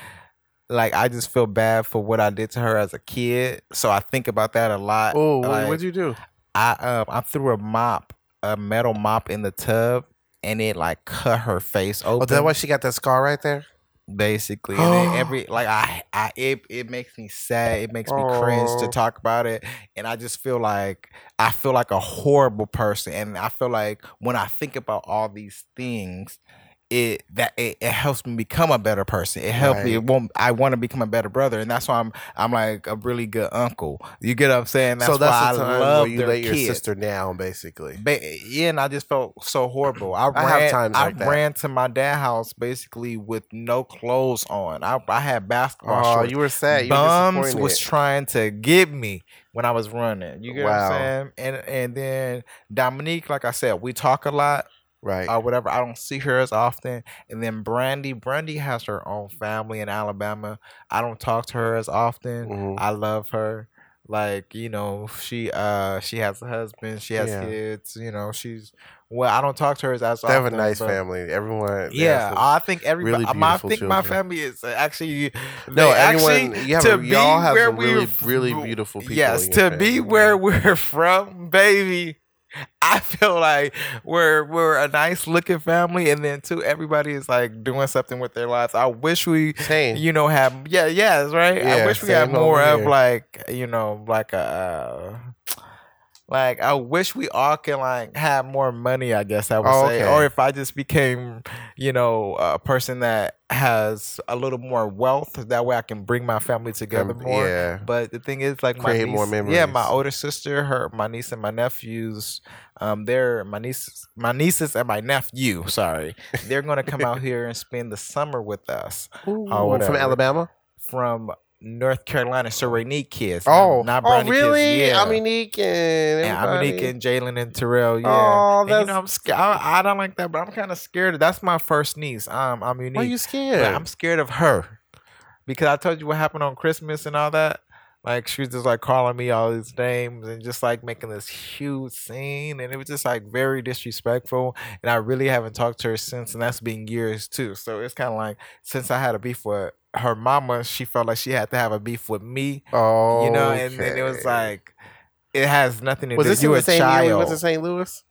like I just feel bad for what I did to her as a kid. So I think about that a lot. Oh, Like, what'd you do? I um I threw a mop, a metal mop in the tub, and it like cut her face open. Oh, open. that why she got that scar right there? Basically, and then every like I I it it makes me sad. It makes me cringe to Oh. talk about it, and I just feel like I feel like a horrible person, and I feel like when I think about all these things. It that it, it helps me become a better person. It helps me. It won't. I want to become a better brother, and that's why I'm. I'm like a really good uncle. You get what I'm saying? That's so that's why I love you let your sister down, basically. Ba- yeah, and I just felt so horrible. I I have ran, times I like that. ran to my dad's house basically with no clothes on. I, I had basketball Oh, shorts. you were sad. You Bums disappointed. was trying to get me when I was running. You get what I'm saying? And and then Dominique, like I said, we talk a lot right. or whatever. I don't see her as often. And then Brandy, Brandy has her own family in Alabama. I don't talk to her as often. Mhm. I love her. Like, you know, she uh she has a husband, she has Yeah. kids, you know, she's well, I don't talk to her as often. They often. have a nice family. Everyone. Yeah, I think everybody. really my, I think my family is actually no, everyone. actually, You have to a, y'all be have where some really, really beautiful people. Yes, to be family. where we're from, baby. I feel like we're we're a nice looking family, and then too, everybody is like doing something with their lives. I wish we, Same. you know, have yeah, yes, right. I wish we had more of like you know, like a. Uh, Like I wish we all can like have more money. I guess I would Oh, say, okay. or if I just became, you know, a person that has a little more wealth, that way I can bring my family together Um, more. Yeah. But the thing is, like Create my more niece, Yeah, my older sister, her, my niece and my nephews, um, they're my nieces, my nieces and my nephew. Sorry, they're gonna come out here and spend the summer with us Ooh, from Alabama. from North Carolina. So Rainique kids. Oh, not, not oh, really? Kids. Yeah. Dominique and and everybody. And Jalen and Terrell, yeah. Oh, and, you know, I'm scared. I, I don't like that, but I'm kind of scared. That's my first niece. Um, I'm unique. Why are you But scared? I'm scared of her because I told you what happened on Christmas and all that. Like she was just like calling me all these names and just like making this huge scene, and it was just like very disrespectful. And I really haven't talked to her since, and that's been years too. So it's kind of like since I had a beef with her mama, she felt like she had to have a beef with me, oh, you know. And then it was like it has nothing to was do. this you the same child. year we went to St. Louis?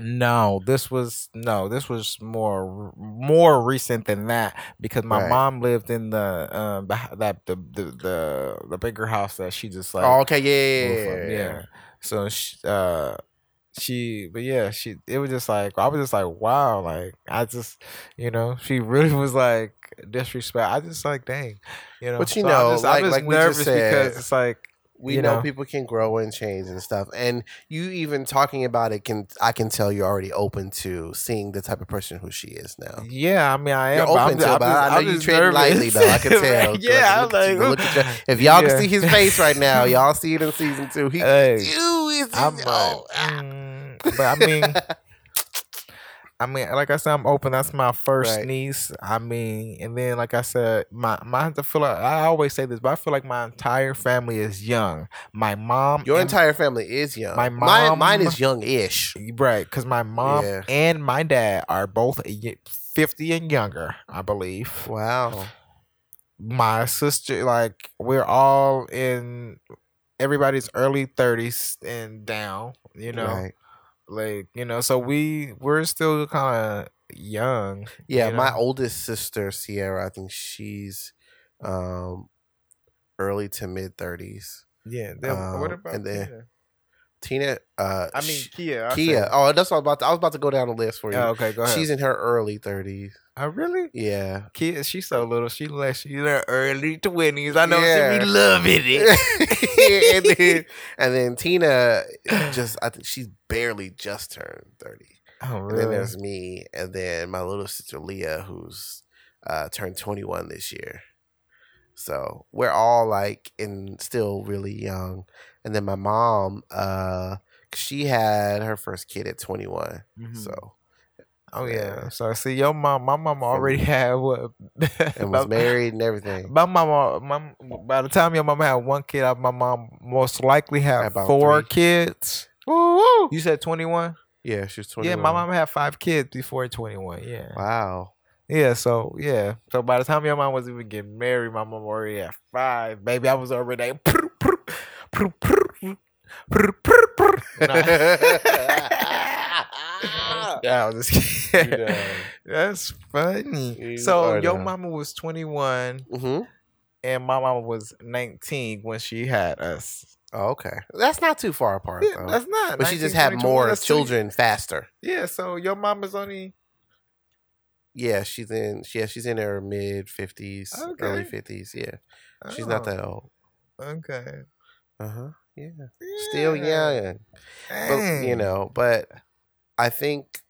No, this was no, this was more more recent than that because my Right. mom lived in the um the, that the, the the the bigger house that she just like oh, okay, yeah, yeah, yeah. So she uh she but yeah she it was just like I was just like wow like I just you know she really was like disrespect I just like dang you know But you So know, I'm just, like- I'm just like nervous said, because it's like We you know, know. people can grow and change and stuff, and you even talking about it can I can tell you're already open to seeing the type of person who she is now. yeah I mean I You're am I'm open to it, I'm but just- I know I'm you tread lightly though. I can tell. yeah I'm like you. If y'all Yeah. can see his face right now, y'all see it in season two. He, Hey. Ew, is I'm like, oh, ah. mm, but I mean, I mean, like I said, I'm open. That's my first Right. niece. I mean, and then like I said, my my I feel like I always say this, but I feel like my entire family is young. My mom, Your and- entire family is young. My mine, mine is young-ish. right? Because my mom Yeah. and my dad are both fifty and younger, I believe. Wow. My sister, like, we're all in everybody's early thirties and down. You know, Right. Like you know so we we're still kind of young Yeah, you my oldest sister Sierra, I think she's um early to mid thirties. yeah then what Um, about and then- Tina? Uh, I mean Kia. I Kia. Oh, that's what I was about. To, I was about to go down the list for you. Oh, okay, go ahead. She's in her early thirties. oh, really? Yeah. Kia, she's so little. She like she's in her early twenties. I know Yeah. she be loving it. and, then, and then Tina just I think she's barely just turned thirty. oh, really? And then there's me, and then my little sister Leah, who's uh, turned 21 this year. So we're all like in still really young. And then my mom, uh, she had her first kid at 21. Mhm. So Oh yeah. So see, your mom, my mom already had what? and was married and everything. My mama, my, by the time your mama had one kid, my mom most likely had About four three. kids. You said twenty one. Yeah, she was 21. Yeah, my mom had five kids before twenty one. Yeah. Wow. Yeah. So yeah. So by the time your mom was even getting married, my mom already had five. Baby, I was already. Nah. yeah, I was just kidding. Yeah. That's funny. You so your now. mama was 21 hmm and my mama was 19 when she had us. Oh, okay. That's not too far apart, Yeah, though. that's not. But she just had 22, more children faster. Yeah, so your mama's only Yeah, she's in. Yeah, she's in her mid fifties, early fifties. Yeah, she's not Oh, that old. Okay. Uh huh. Yeah, still Yeah. young. But you know, but I think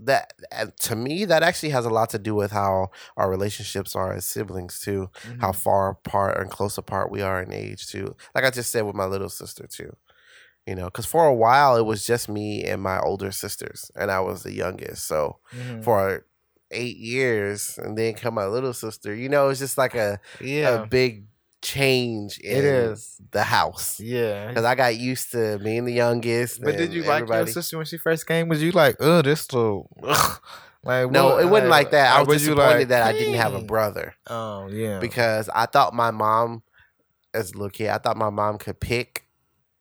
that uh, to me that actually has a lot to do with how our relationships are as siblings too. How Mhm. far apart and close apart we are in age too. Like I just said with my little sister too. You know, because for a while it was just me and my older sisters, and I was the youngest. So Mhm. for eight years and then come my little sister. You know, it's just like a, yeah, a big change in It is. the house. yeah. Because I got used to being the youngest. But did and you like your sister when she first came? Was you like, oh, this little, ugh. like No, what- it wasn't like that. I or was you disappointed like, that I didn't have a brother Oh yeah, because I thought my mom, as a little kid, I thought my mom could pick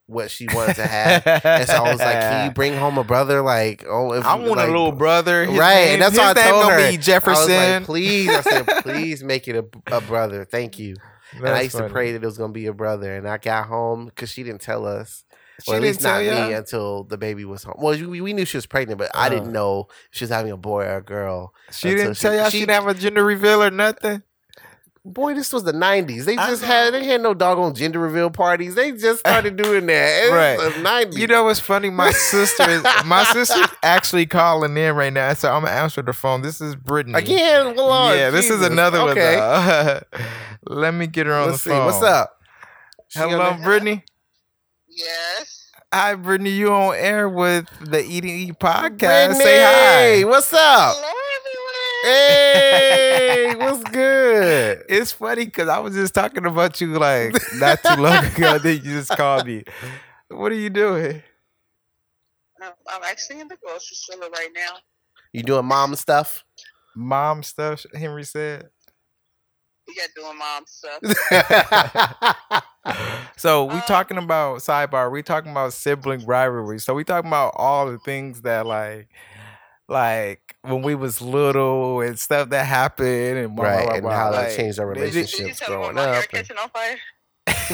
what she wanted to have. And so I was like, "Can you bring home a brother?" Like, oh, if I you- want like, a little brother. His Right, name- and that's what I told her. Be Jefferson. I was like, "Please," I said, "Please make it a, a brother." Thank you. and I used funny. to pray that it was gonna be a brother. And I got home because she didn't tell us, She or at didn't least not tell me, ya? until the baby was home. Well, we, we knew she was pregnant, but I didn't Uh. know she was having a boy or a girl. She didn't she- tell y'all she, she- didn't have a gender reveal or nothing. Boy, this was the '90s. They just had they had no doggone gender reveal parties. They just started doing that. It Right. was the '90s. You know what's funny? My sister is my sister's actually calling in right now, so I'm gonna answer the phone. This is Brittany. again. Well, Lord, yeah, this is another okay. one. though. Let me get her on Let's the see. phone. What's up? She Hello, gonna- Brittany. Yes. Hi, Brittany. You on air with the Eating Eat podcast? Brittany, Say hi. What's up? Hello, Hey, what's good? It's funny because I was just talking about you like not too long ago. Then you just called me. What are you doing? I'm, I'm actually in the grocery store right now. You doing mom stuff? Mom stuff. Henry said. We got doing mom stuff. So we Um, talking about sidebar. We talking about sibling rivalry. So we talking about all the things that like, like when we was little and stuff that happened and blah, blah, right, blah, and blah. how that changed our did you- Did you relationships growing about my hair up. and- catching on fire?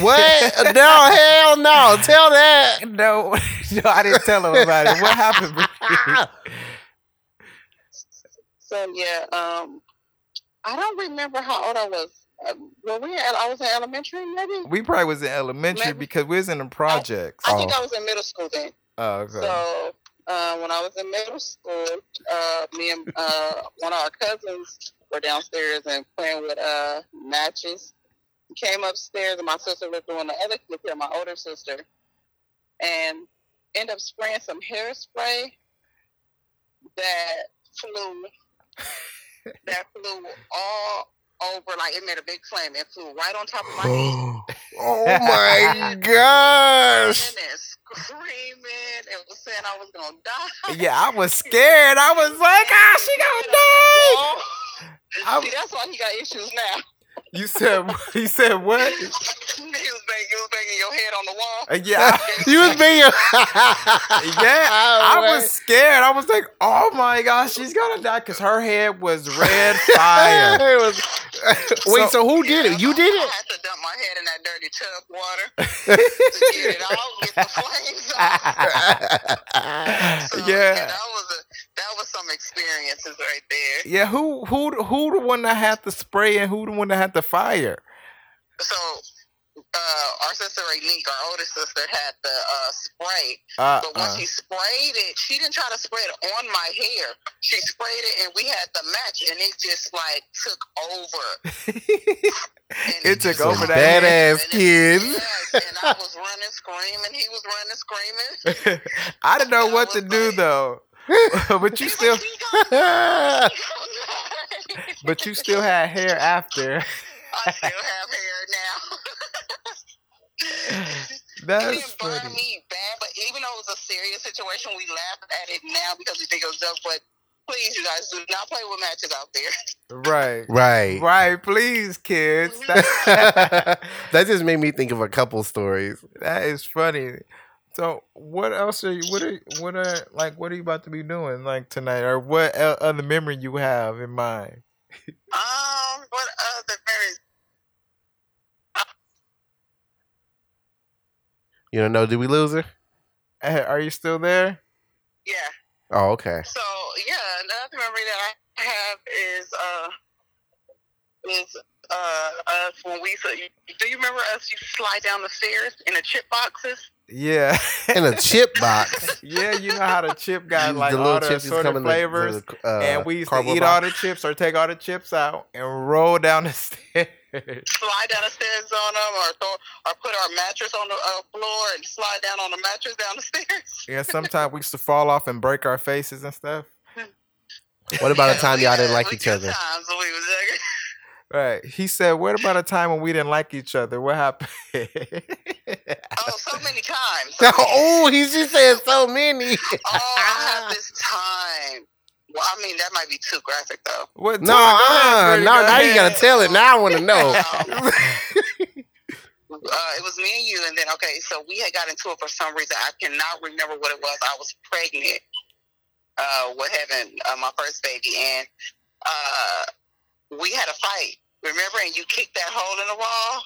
What? No, hell no. Tell that. No, no, I didn't tell him about it. What happened? So yeah, um, I don't remember how old I was. Um, were we? At, I was in elementary, maybe. we probably was in elementary Maybe- because we was in the projects. I think Oh. I was in middle school then. Oh, okay. So uh, when I was in middle school, uh, me and uh, one of our cousins were downstairs and playing with uh, matches. Came upstairs, and my sister was doing the other clip here, my older sister, and ended up spraying some hairspray that flew that flew all over, like it made a big flame. It flew right on top of my head. oh my gosh. And then screaming and was saying I was gonna die. yeah, I was scared. I was like, ah, she gonna die. See, that's why he got issues now. You said, you said what? he was banging, he was banging banging your head on the wall. Uh, yeah, you was being. yeah. I was scared. I was like, "Oh my gosh, she's gonna die," because her head was red fire. It was- Wait, so, who did it? You did I it? had to dump my head in that dirty tub water to get it out, get the flames out. So, Yeah. that was a that was some experiences right there. Yeah, who who who the one that had to spray and who the one that had to fire? So, uh, our sister Ranique, our older sister, had the uh, spray, Uh, but when uh, she sprayed it, she didn't try to spray it on my hair. She sprayed it, and we had the match, and it just like took over. And it took over that. badass And it- kids. Yes, and I was running, screaming. He was running, screaming. I didn't know what to was do though. but you still, like, "He gonna die." but you still had hair after. I still have hair now. That's didn't funny. me bad, but even though it was a serious situation, we laugh at it now because we think it was joke. But please, you guys, do not play with matches out there. Right. Right. Right, please, kids. That, mm-hmm. that just made me think of a couple stories. that is funny. So, what else are you? What are what are like? What are you about to be doing like tonight, or what other memory you have in mind? Um, what other memories? You don't know? Did we lose her? Eh, Are you still there? Yeah. Oh, okay. So yeah, another memory that I have is uh is uh us when we used to, do you remember us used to slide down the stairs in the chip boxes? Yeah. In a chip box. yeah, you know how the chip got The like little all the chips just assorted come the- flavors, the, uh, and we used to cardboard eat all the chips or take all the chips out and roll down the stairs. Slide down the stairs on them, or throw, or put our mattress on the uh, floor and slide down on the mattress down the stairs. yeah, sometimes we used to fall off and break our faces and stuff. What about the time y'all didn't like each other? Times when we was younger. Right. He said, "What about a time when we didn't like each other? What happened?" Oh, so many times. oh, he just said so many. Oh, I have this time. Well, I mean, that might be too graphic, though. what? No, Go ahead, uh, no, go now you gotta tell it. Now I want to know. Uh, it was me and you, and then okay, so we had got into it for some reason. I cannot remember what it was. I was pregnant uh, with having uh, my first baby, and uh, we had a fight. Remember? And you kicked that hole in the wall,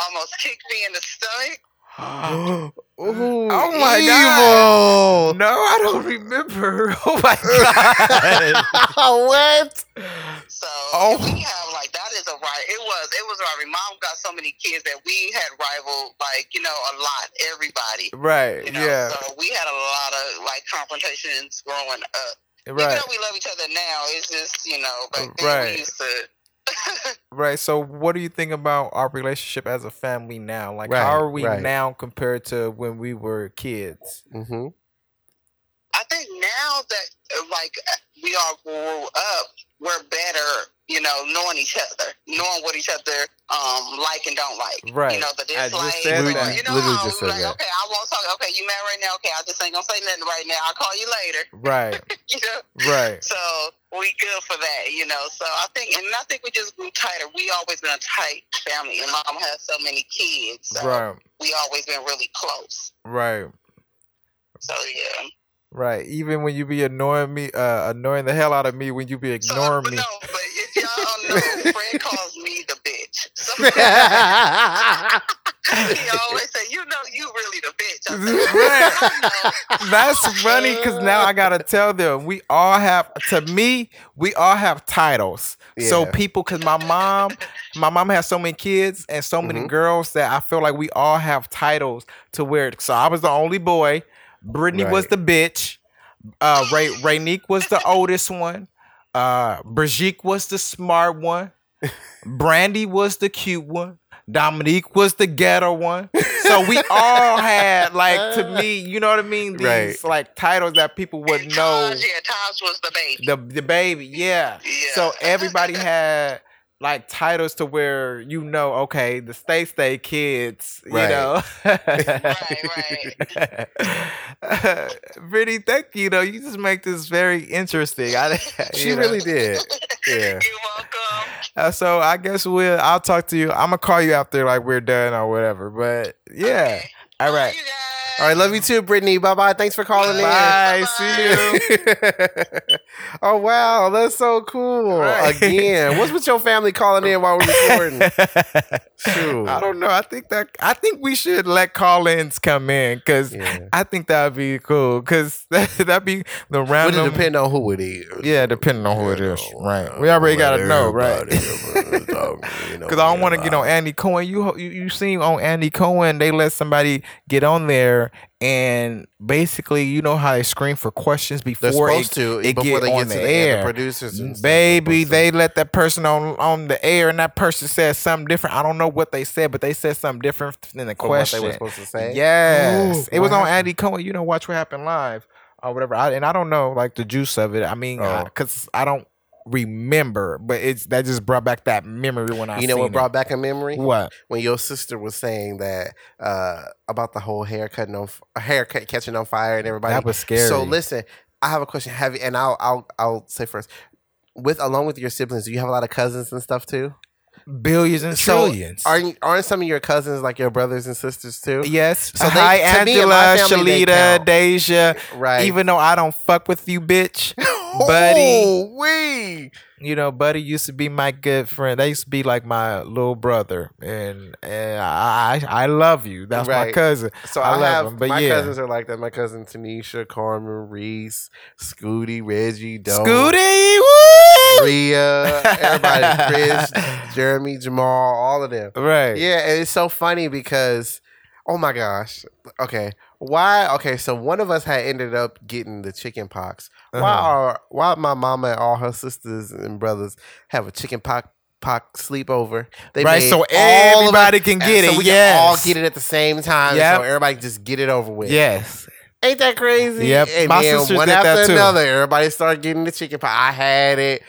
almost kicked me in the stomach. Ooh, Oh my evil. No, I don't remember. Oh my god. what? So Oh. we have like that is a right. It was it was a rivalry. Mom got so many kids that we had rival like you know a lot. Everybody. right. You know, Yeah. so we had a lot of like confrontations growing up. Right. Even though we love each other now, it's just you know, back then Right. we used to. Right. So, what do you think about our relationship as a family now? Like, Right, how are we right. now compared to when we were kids? Mm-hmm. I think now that like we all grew up, we're better. You know, knowing each other, knowing what each other um like and don't like. Right. You know, the I just dislike. said or, that. You know Literally just said like, that. okay, I won't talk. Okay, you mad right now? Okay, I just ain't gonna say nothing right now. I'll call you later. Right. you know. Right. So we good for that, you know. So I think, and I think we just grew tighter. We always been a tight family, and mom has so many kids, so Right. we always been really close. Right. So yeah. Right. Even when you be annoying me, uh, annoying the hell out of me when you be ignoring but me. no, but if y'all know, Fred calls me the bitch. He always say, "You know, you really the bitch." I said, Right. "I know." That's funny because now I gotta tell them we all have. To me, we all have titles. So people, because my mom, my mom has so many kids and so many Mhm. girls that I feel like we all have titles to where. So I was the only boy. Brittany was the bitch. Uh, Ray Raynique was the oldest one. Uh, Brigitte was the smart one. Brandy was the cute one. Dominique was the ghetto one. So we all had like to me, you know what I mean? These Right. like titles that people would And know. Taj, yeah, Taj was the baby. The the baby, yeah. yeah. So everybody had like titles to where you know, okay, the stay stay kids, you Right. know. right. right. Brittany, thank you. Though you just make this very interesting. I, she know. really did. Yeah. You're welcome. Uh, so I guess we'll. I'll talk to you. I'm gonna call you after like we're done or whatever. But yeah. Okay. All Love right. You guys. All right, love you too, Brittany. Bye bye. Thanks for calling Bye. Bye. See you. oh wow, that's so cool. Right. Again, what's with your family calling in while we're recording? Shoot. I don't know. I think that I think we should let call-ins come in because Yeah. I think that would be cool because that that'd be the Would random. it depend on who it is? Yeah, depending on who it You is. Right. uh, We already gotta know, right? everybody, uh, you know, Because I don't want to get on Andy Cohen. You you you seen on Andy Cohen they let somebody get on there and basically you know how they screen for questions They're before supposed it, to it before get they on get the to the air. The producers, and Baby, supposed to- they let that person on on the air, and that person said something different. I don't know what they said, but they said something different than the from what question. they were supposed to say. Yes, Ooh, it was what on happened? Andy Cohen. You know, watch what happened live or whatever. I, and I don't know like the juice of it. I mean, Oh. because I don't remember, but it's that just brought back that memory when I You know what brought back a memory? it. what When your sister was saying that uh, about the whole hair cutting on f- hair cut, catching on fire and everybody. that was scary. So listen, I have a question. Have you, and I'll I'll I'll say first. With along with your siblings, do you have a lot of cousins and stuff too? Billions and So, trillions. Aren't aren't some of your cousins like your brothers and sisters too? Yes. So So they- hi, Angela, family, Shalita. Deja. Right. Even though I don't fuck with you, bitch. Buddy. Oh, we. you know, Buddy used to be my good friend. They used to be like my little brother, and and I I, I love you. That's my cousin. So I I, love have them, but my yeah. cousins are like that. My cousin Tanisha, Carmen, Reese, Scooty, Reggie, Doe, Scooty, woo! Rhea, everybody, Chris, Jeremy, Jamal, all of them. Right. Yeah, and it's so funny because, oh my gosh. Okay, why? Okay, so one of us had ended up getting the chicken pox. Why Uh-huh. are why my mama and all her sisters and brothers have a chicken pox pox sleepover? They Right, so everybody us- can get so it, we can all get it at the same time. Yep. So everybody just get it over with. Yes. Ain't that crazy? Yep, And my then sisters one did that too. another, everybody started getting the chicken pie. I had it.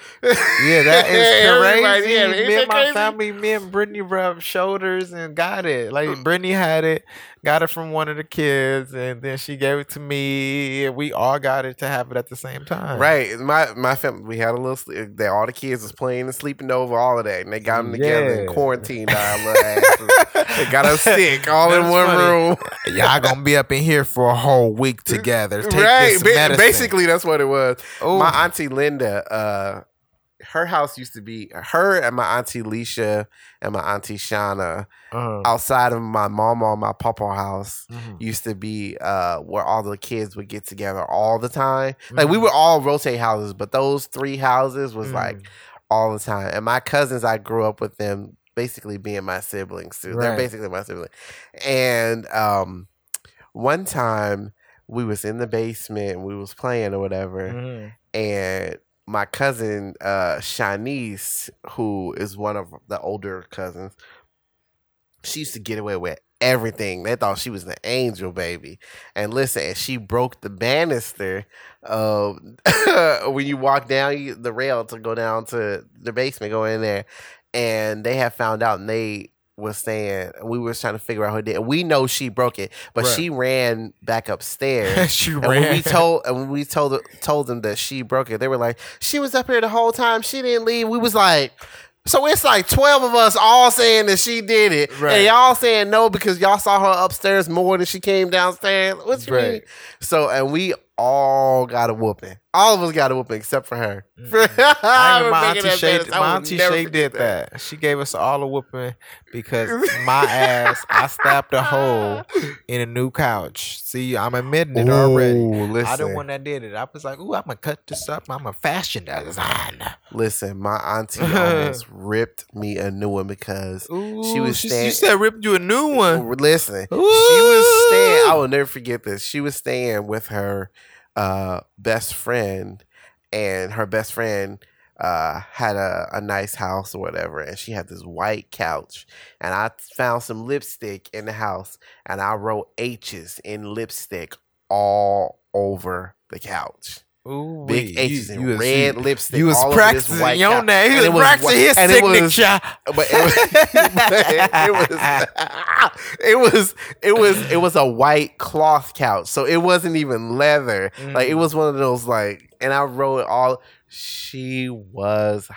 Yeah, that is Everybody, crazy. yeah, me and my crazy? family, me and Brittany rubbed shoulders and got it. Like mm. Brittany had it, got it from one of the kids, and then she gave it to me. And we all got it to have it at the same time. Right. My my family, we had a little. Sleep, they, all the kids was playing and sleeping over all of that, and they got them together and Yeah. quarantined our little they got us sick all in one funny. room. Y'all gonna be up in here for a whole week together. Take right. this ba- basically, that's what it was. Ooh. My auntie Linda, uh, her house used to be her and my auntie Leisha and my auntie Shauna Uh-huh. outside of my mama and my papa house. Mhm. used to be uh where all the kids would get together all the time. Like Mm-hmm. we would all rotate houses, but those three houses was Mm. like all the time. And my cousins, I grew up with them basically being my siblings too. They're basically my siblings. And um one time we was in the basement, we was playing or whatever, Mhm. and my cousin uh Shanice, who is one of the older cousins, she used to get away with everything. They thought she was an angel baby. And listen, she broke the banister of when you walk down the rail to go down to the basement, go in there. And they have found out and they was saying we was trying to figure out who did. it. We know she broke it, but Right. she ran back upstairs. she And ran. when we told and when we told told them that she broke it, they were like, "She was up here the whole time. She didn't leave." We was like, "So it's like twelve of us all saying that she did it, Right. and y'all saying no because y'all saw her upstairs more than she came downstairs." What you mean? So and we all got a whooping. All of us got a whooping except for her. I my auntie Shay. My auntie Shay did that. She gave us all a whooping because my ass. I stabbed a hole in a new couch. See, I'm admitting it already. Ooh, listen, I the one that did it. I was like, "Ooh, I'm gonna cut this up. I'm a fashion designer." listen. My auntie almost ripped me a new one because Ooh, She was she, you said ripped you a new one. Listen, she was staying. I will never forget this. She was staying with her uh, best friend, and her best friend uh, had a, a nice house or whatever, and she had this white couch. And I found some lipstick in the house, and I wrote H's in lipstick all over the couch. Ooh, Big. H's You- in you was- red you- lipstick. You was all over this practicing your name. He was was practicing his and it was- signature. but it was, it was it was it was it was a white cloth couch, so it wasn't even leather. Like it Mm. was one of those like, and I wrote all. She was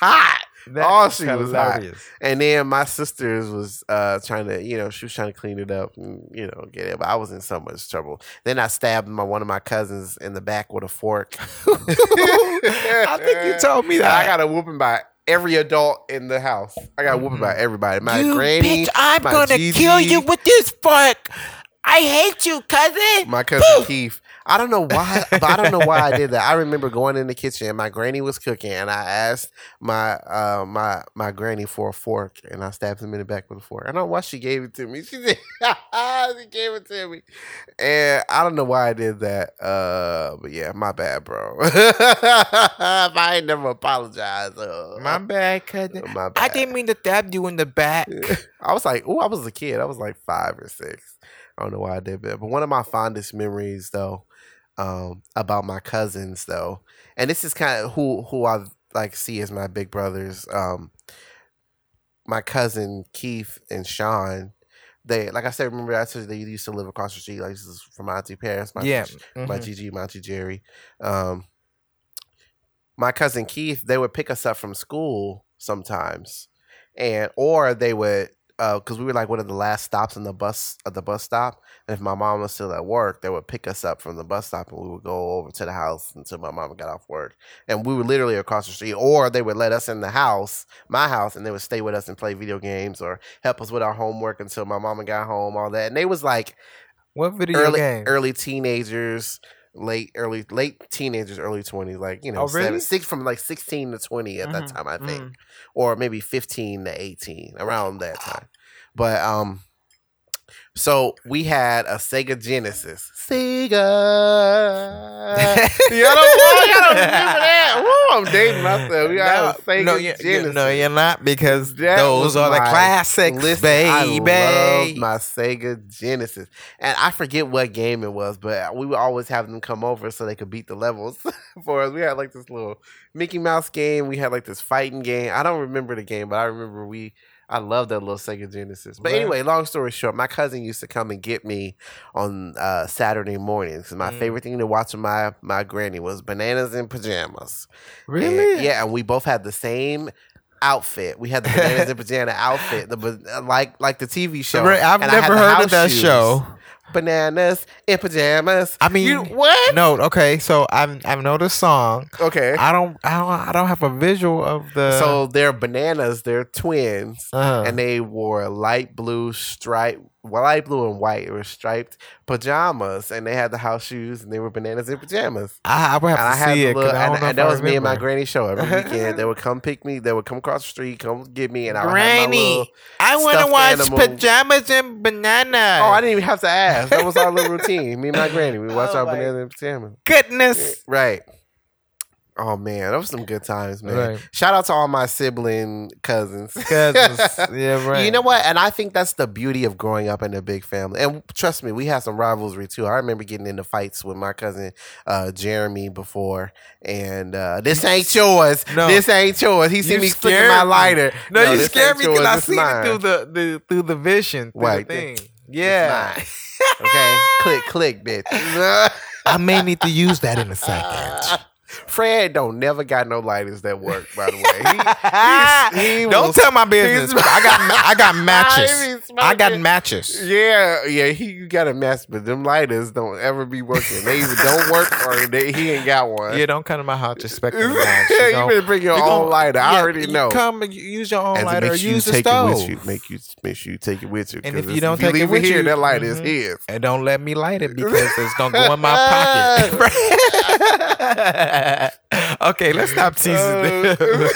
hot. That All she was hot. hilarious. And then my sisters was uh trying to, you know, she was trying to clean it up and you know get it, but I was in so much trouble. Then I stabbed my one of my cousins in the back with a fork. I think you told me that. I got a whooping by every adult in the house. I got a whooping by everybody. My you granny, bitch, I'm my gonna kill you with this fork. I hate you, cousin. my cousin Keith. I don't know why, but I don't know why I did that. I remember going in the kitchen and my granny was cooking, and I asked my uh, my my granny for a fork, and I stabbed him in the back with a fork. I don't know why she gave it to me. She said she gave it to me, and I don't know why I did that. Uh, but yeah, my bad, bro. I ain't never apologized, uh, My bad, cousin. my bad. I didn't mean to stab you in the back. I was like, oh, I was a kid. I was like five or six. I don't know why I did that. But one of my fondest memories, though, um, about my cousins, though, and this is kind of who who I like see as my big brothers. Um, my cousin Keith and Sean. They like I said, remember I said they used to live across the street. Like this is from my auntie Paris, my Yeah. my mhm. Gigi, my auntie Jerry. Um, my cousin Keith, they would pick us up from school sometimes, and or they would Uh, because we were like one of the last stops on the bus at the bus stop. And if my mom was still at work, they would pick us up from the bus stop, and we would go over to the house until my mom got off work. And we were literally across the street, or they would let us in the house, my house, and they would stay with us and play video games or help us with our homework until my mom got home. All that, and they was like What video early game? early teenagers, late early late teenagers, early twenties, like you know, Oh, really? seven, six from like sixteen to twenty at that Mhm, time, I think, mhm. or maybe fifteen to eighteen around that time. But um, so we had a Sega Genesis. Sega. you don't, why I gotta remember that. Woo, I'm dating myself. We had a Sega no, you, Genesis. you, no, you're not because That those are the classics, Listen, baby. I loved my Sega Genesis, and I forget what game it was, but we would always have them come over so they could beat the levels for us. We had like this little Mickey Mouse game. We had like this fighting game. I don't remember the game, but I remember we. I love that little Sega Genesis. But Right. anyway, long story short, my cousin used to come and get me on uh, Saturday mornings. My Mm. favorite thing to watch with my my granny was bananas in pajamas. And- really? yeah, and we both had the same outfit. We had the bananas and pajama outfit, the like like the TV show. I've And I had never heard of that shoes. show. Bananas in pajamas. I mean, You- what? No, okay. So I've I know the song. Okay. I don't I don't I don't have a visual of the. so they're bananas. They're twins, uh, and they wore light blue stripe, well, light blue and white. It was striped pajamas, and they had the house shoes, and they were bananas in pajamas. I, I would have And I to had see the it. I and, and that I was me and my granny show every weekend. they would come pick me. They would come across the street, come get me, and I would Granny, have my little. I want to watch animal. pajamas and bananas. Oh, I didn't even have to ask. That was our little routine. Me and my granny, we watched Oh our bananas and pajamas. Goodness. Right. Oh man, that was some good times, man. Right. Shout out to all my sibling cousins. Cousins. yeah, right. You know what? And I think that's the beauty of growing up in a big family. And trust me, we had some rivalry too. I remember getting into fights with my cousin uh, Jeremy before, and uh, this ain't yours. No. this ain't yours. He see You me flicking my lighter. No, you scared me because I seen mine. it through the, the through the vision, through Right. the thing. Yeah. Okay, click, click, bitch. I may need to use that in a second. Fred don't never got no lighters that work. By the way, he, he Don't will- tell my business. I got I got matches. I got matches. Yeah, yeah, he you got a match, but them lighters don't ever be working. They either don't work or they, he ain't got one. Yeah, don't come to my house expecting a match. you You better bring your You own lighter. I yeah, already you know. Come and use your own to lighter or you use the take it stove. with you, make you make sure you take it with you. And if you don't take it leave with here, you- that lighter Mhm. is his. And don't let me light it because it's gonna go in my pocket. okay, let's stop teasing. Uh,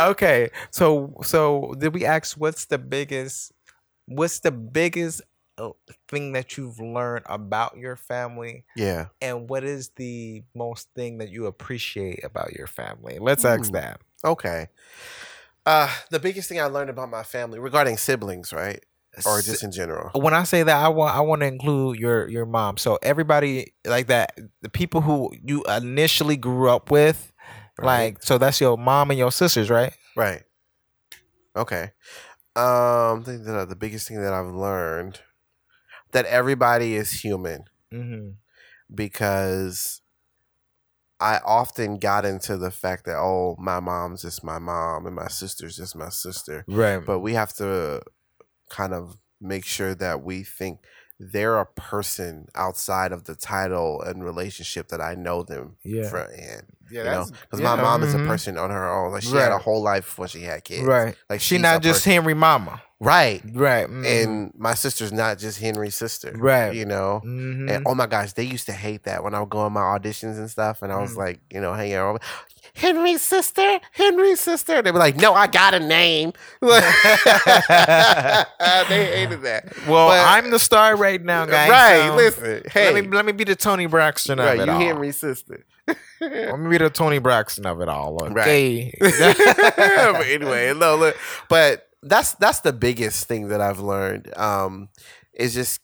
okay, so so did we ask what's the biggest what's the biggest uh, thing that you've learned about your family yeah. and what is the most thing that you appreciate about your family? Let's ask that. Okay. Uh, the biggest thing I learned about my family regarding siblings, right, or just in general. when I say that, I want I want to include your your mom. So everybody like that, the people who you initially grew up with, Right. like so that's your mom and your sisters, right? Right. Okay. Um, I think that the biggest thing that I've learned that everybody is human Mm-hmm. because I often got into the fact that oh, my mom's just my mom and my sister's just my sister. Right. But we have to kind of make sure that we think they're a person outside of the title and relationship that I know them Yeah. for in. yeah, You know, because my mom is a person on her own. Like she had a whole life before she had kids. Right. Like She she's not just person- Henry Mama. right. Right. mhm. And my sister's not just Henry's sister. Right. You know. Mhm. And oh my gosh, they used to hate that when I would go on my auditions and stuff, and I was Mm. like, you know, hanging out. Henry's sister, Henry's sister. They were like, no, I got a name. they hated that. well, but- I'm the star right now, guys. right? so listen, hey, Let me let me be the Toni Braxton of right, it you all. Henry's sister. Let me be the Toni Braxton of it all. Right. Okay. but anyway, no, look, but that's that's the biggest thing that I've learned. Um, is just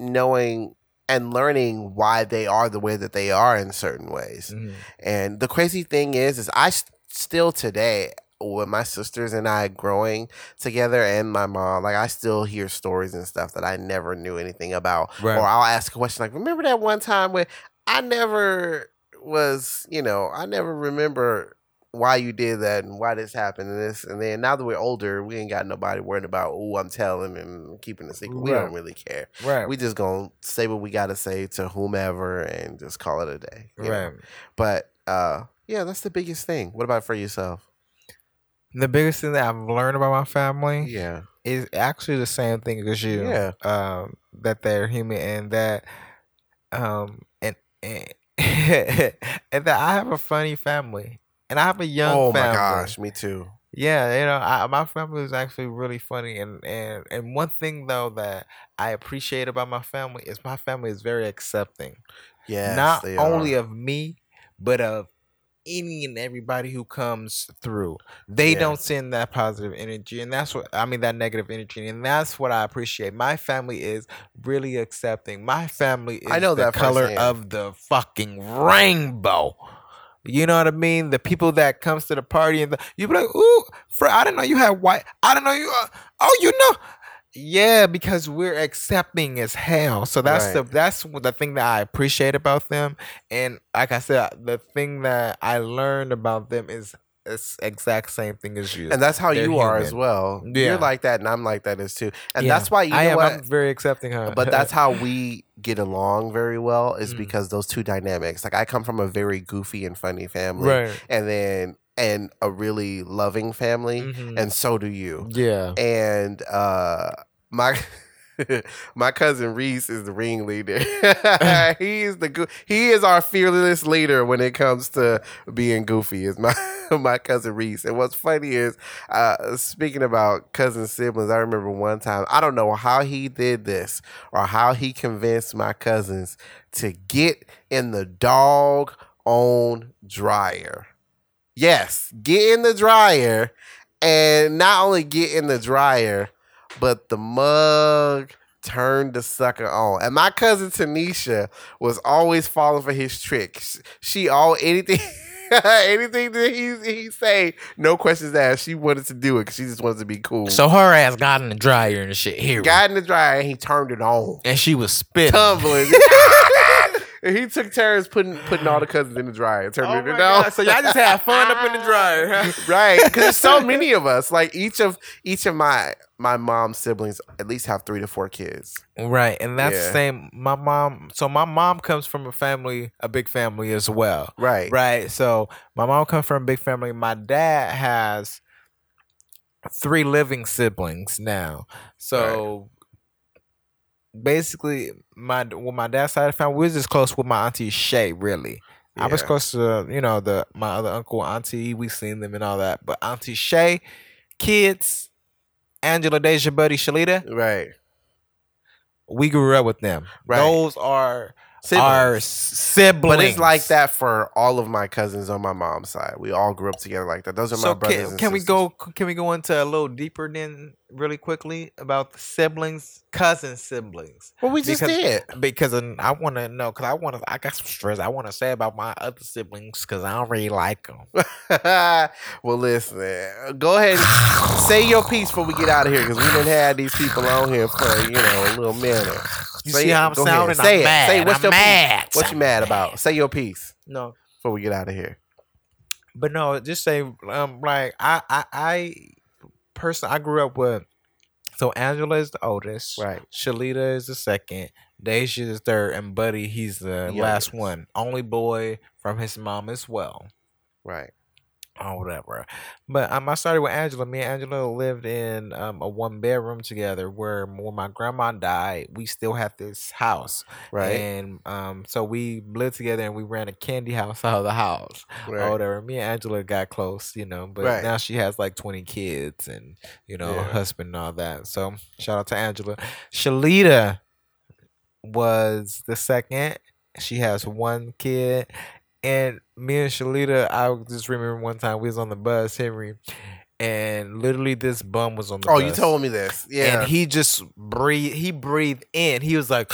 knowing and learning why they are the way that they are in certain ways. Mhm. And the crazy thing is, is I s- still today with my sisters and I growing together and my mom, like I still hear stories and stuff that I never knew anything about. Right. Or I'll ask a question like, remember that one time when I never was, you know, I never remember why you did that and why this happened and this and then now that we're older, we ain't got nobody worried about oh I'm telling and keeping a secret. We don't really care. Right. We just gonna say what we gotta say to whomever and just call it a day. you know? right. But uh yeah, that's the biggest thing. What about for yourself? The biggest thing that I've learned about my family Yeah. is actually the same thing as you. Yeah. Um, that they're human and that um and and, and that I have a funny family. And I have a young oh family. oh family. my gosh, me too. Yeah, you know, I, my family is actually really funny, and and and one thing though that I appreciate about my family is my family is very accepting, Yeah, not only are. of me, but of any and everybody who comes through. They Yeah. don't send that positive energy, and that's what I mean that negative energy, and that's what I appreciate. My family is really accepting. My family is I know the that color firsthand. of the fucking rainbow. You know what I mean? The people that comes to the party and the, you be like, "Ooh, Fred, I didn't know you had white. I didn't know you. Uh, oh, you know." Yeah, because we're accepting as hell. So that's the that's the thing that I appreciate about them. And like I said, the thing that I learned about them is it's exact same thing as you. and that's how They're you are as well. Yeah. You're like that, and I'm like that as too. And Yeah. that's why you I know am. what. I'm very accepting, huh? but that's how we get along very well is Mm. because those two dynamics. Like I come from a very goofy and funny family, right. and then and a really loving family, Mhm. and so do you. yeah. And uh my my cousin Reese is the ringleader. he is the goo- he is our fearless leader when it comes to being goofy. Is my my cousin Reese. And what's funny is uh speaking about cousin siblings, I remember one time, I don't know how he did this or how he convinced my cousins to get in the dog on dryer. Yes, get in the dryer and not only get in the dryer, but the mug turned the sucker on. And my cousin Tanisha was always falling for his tricks. She all anything anything that he he say, no questions asked. She wanted to do it because she just wanted to be cool. So her ass got in the dryer and shit here, got in the dryer and he turned it on. and she was spitting. Tumbling. and he took turns putting putting all the cousins in the dryer, turning Oh it my on. God, So y'all just had fun up in the dryer, huh? right because there's so many of us like each of each of my my mom's siblings at least have three to four kids Right, and that's the same. My mom. So my mom comes from a family, a big family as well. right Right. So my mom comes from a big family. My dad has three living siblings now. So basically, my with my dad's side of the family, we was just close with my auntie Shay. Really, I was close to you know the my other uncle, auntie. We seen them and all that. But auntie Shay, kids, Angela, Deja, Buddy, Shalita, right we grew up with them. Right. Those are Siblings. our siblings. but it's like that for all of my cousins on my mom's side we all grew up together like that those are my So brothers can, can we go? Can we go into a little deeper then, really quickly about the siblings, cousin siblings? well we just because- did Because I want to know. Because I want to. I got some stress. I want to say about my other siblings because I don't really like them. well listen go ahead and say your piece before we get out of here because we didn't have these people on here for you know a little minute You Say see it. how I'm Go ahead. sounding? Say I'm it. mad. Say. What's I'm your piece? mad. what you mad about say your piece No. before we get out of here. But no, just say um like I I I personally I grew up with so Angela is the oldest. Right. Shalita is the second. Deja is third, and Buddy he's the The last one. Only boy from his mom as well. Right. Or whatever. But um, I started with Angela. Me and Angela lived in um, a one bedroom together. Where when my grandma died, we still had this house, Right. and um, so we lived together and we ran a candy house out of the house or whatever. Me and Angela got close, you know, but Right. now she has like twenty kids and you know Yeah. husband and all that. So shout out to Angela. Shalita was the second. She has one kid. And me and Shalita, I just remember one time we was on the bus, Henry, and literally this bum was on the Oh, bus. you told me this. Yeah. And he just breathed. He breathed in. He was like,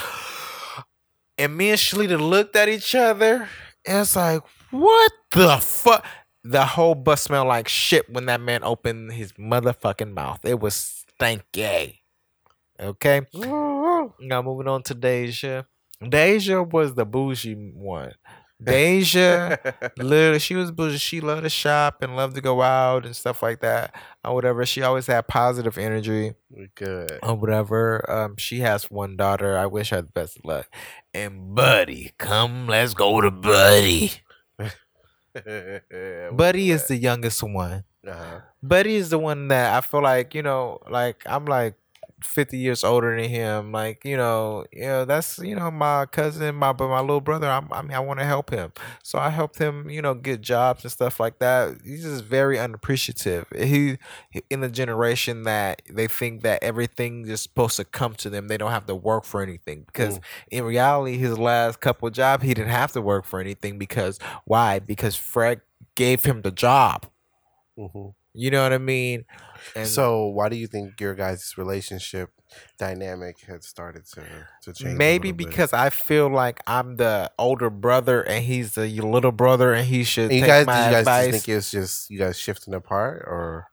and me and Shalita looked at each other, and it's like, what the fuck? The whole bus smelled like shit when that man opened his motherfucking mouth. It was stanky. Okay. Now moving on to Deja. Deja was the bougie one. Deja, literally, she was bougie. She loved to shop and loved to go out and stuff like that or whatever. She always had positive energy Good. or whatever. Um, she has one daughter. I wish her the best of luck. And Buddy, come, let's go to Buddy. Buddy is the youngest one. Uh-huh. Buddy is the one that I feel like you know, like I'm like 50 years older than him. Like you know, you know that's you know my cousin, my but my little brother. I'm, I mean, I want to help him, so I helped him. You know, get jobs and stuff like that. He's just very unappreciative. He in the generation that they think that everything is supposed to come to them. They don't have to work for anything because Mm. in reality, his last couple jobs, he didn't have to work for anything because why? Because Fred gave him the job. Mhm. You know what I mean? And So, why do you think your guys' relationship dynamic had started to to change? maybe because I feel like I'm the older brother and he's the little brother and he should And you take guys, my you guys advice. think it's just you guys shifting apart, or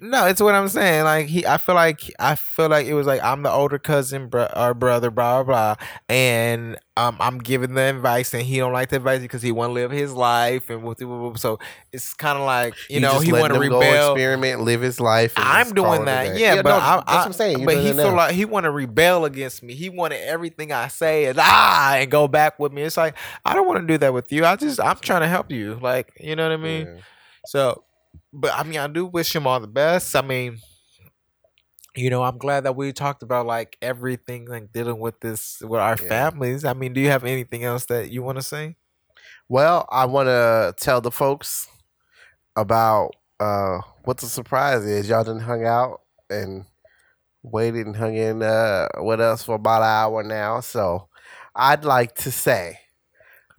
no, it's what I'm saying. Like he, I feel like I feel like it was like I'm the older cousin, bro, or brother, blah blah blah, and um, I'm giving the advice and he don't like the advice because he want to live his life and with so it's kind of like you, know he want to rebel. experiment, live his life? and I'm doing that, day? yeah, but no, I, that's what I'm saying. You but he feel like he want to rebel against me. He wanted everything I say is ah and go back with me. It's like I don't want to do that with you. I just I'm trying to help you. Like you know what I mean. Yeah. So, but I mean I do wish him all the best. I mean. You know, I'm glad that we talked about like everything, like dealing with this with our Yeah. families. I mean, do you have anything else that you want to say? Well, I want to tell the folks about uh, what the surprise is. Y'all didn't hung out and waited and hung in uh, with us for about an hour now. So I'd like to say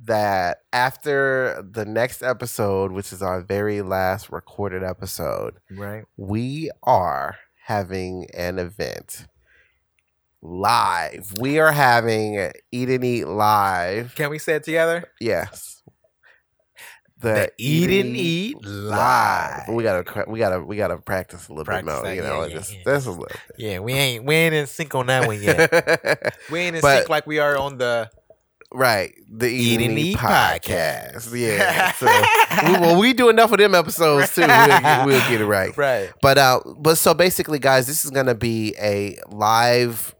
that after the next episode, which is our very last recorded episode, Right. we are having an event live. We are having Eat and Eat live. Can we say it together? Yes. The Eat and Eat Live. But we gotta we gotta we gotta practice a little Practice bit more. You know, yeah, yeah, just yeah. that's a little Yeah, we ain't we ain't in sync on that one yet. we ain't in But- sync like we are on the right. The Eat, and Eat, podcast. podcast. Yeah. So we, well, we do enough of them episodes too. We'll get, we'll get it right. right. But uh, but so basically, guys, this is gonna be a live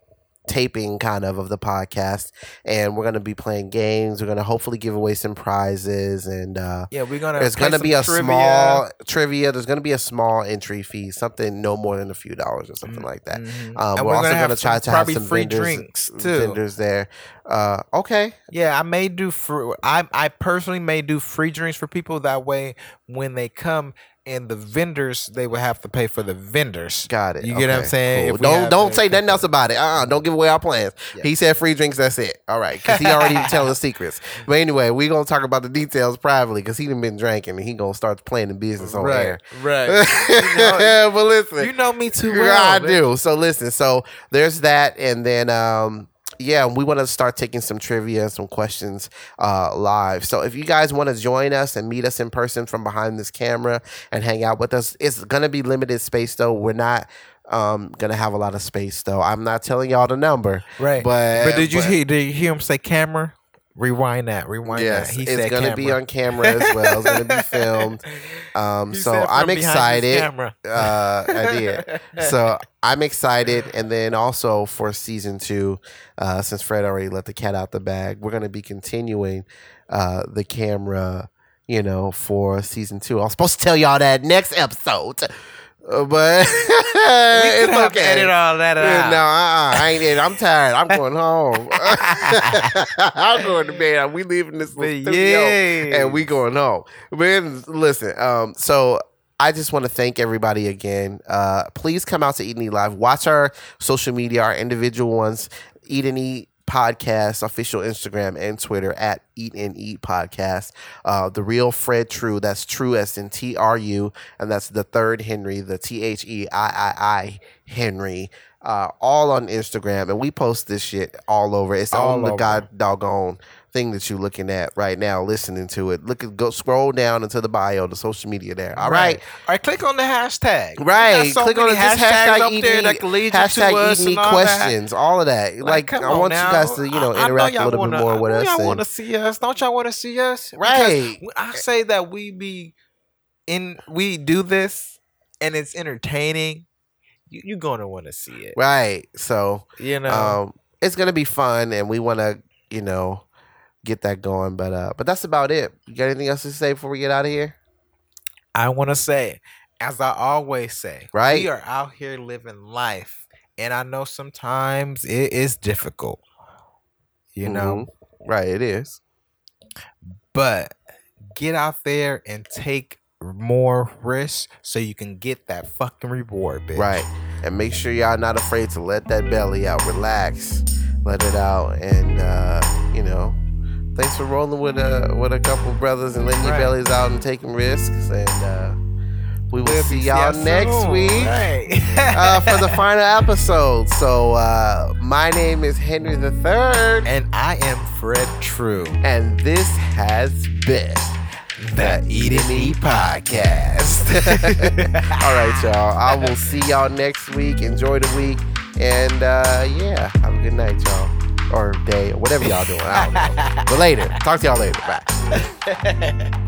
taping kind of of the podcast, and we're gonna be playing games. We're gonna hopefully give away some prizes, and uh, Yeah, we're gonna. there's gonna be a trivia. small trivia. There's gonna be a small entry fee, something no more than a few dollars or something like that. Mhm. Um, And we're, also have gonna try to have some free vendors, drinks too. vendors there. Uh, okay, Yeah, I may do free. I I personally may do free drinks for people. That way, when they come and the vendors, they would have to pay for the vendors. got it. You get what I'm saying? cool. Don't don't say nothing else about it. Uh, uh don't give away our plans. Yeah. He said free drinks. That's it. All right, because he already telling the secrets. But anyway, we gonna talk about the details privately because he done been drinking and he gonna start playing the business on right, air. right. but listen, you know me too Yeah, well. I man. do. So listen, so there's that, and then um, yeah, we want to start taking some trivia and some questions uh, live. So if you guys want to join us and meet us in person from behind this camera and hang out with us, it's gonna be limited space though. We're not um gonna have a lot of space though. I'm not telling y'all the number, Right. but But did you hear? Did you hear him say camera? Rewind that. Rewind yes, that. He it's gonna be on camera as well. It's gonna be filmed. Um, so I'm from behind his excited. Uh, I did. So I'm excited, and then also for season two, uh, since Fred already let the cat out the bag, we're gonna be continuing uh, the camera. You know, for season two. I was supposed to tell y'all that next episode, but we it's okay. edit all that out. No, uh-uh, I ain't it. I'm tired. I'm going home. I'm going to bed. We leaving this But studio yeah, and we going home. Man, listen. Um, so I just want to thank everybody again. Uh, please come out to Eat and Eat Live. Watch our social media, our individual ones. Eat and Eat podcast official Instagram and Twitter at Eat and Eat podcast. Uh, the real Fred True. That's True as in T R U, and that's the third Henry, the T H E I I I Henry. Uh, all on Instagram, and we post this shit all over. It's All on the over. god doggone thing that you're looking at right now, listening to it. Look at go scroll down into the bio, the social media there. All right. All right, click on the hashtag. Right. so Click on many it. Just hashtags hashtag up there that can lead Hashtag to and eat and that. questions. All of that. Like, come I want now. you guys to, you know, I- interact a little wanna, bit more with us. Y'all want to see us? Don't y'all want to see us? Because Right. I say that we be in. We do this, and it's entertaining. You you gonna want to see it? Right. So You know. um it's gonna be fun and we wanna, you know, get that going. But uh but that's about it. You got anything else to say before we get out of here? I want to say, as I always say, Right. We are out here living life, and I know sometimes it is difficult. You know, Mhm. Right, it is. but get out there and take more risks so you can get that fucking reward, bitch. Right. And make sure y'all not afraid to let that belly out. Relax. Let it out. And uh, you know, thanks for rolling with a with a couple brothers and letting your bellies out and taking risks. And uh we will We'll see be- y'all next soon. week. Right. uh, for the final episode. So uh, my name is Henry the Third, and I am Fred True. and this has been the Eat and Eat Podcast. All right, y'all. I will see y'all next week. Enjoy the week, and uh, yeah, have a good night, y'all, or day, or whatever y'all doing. I don't know. but later, talk to y'all later. Bye.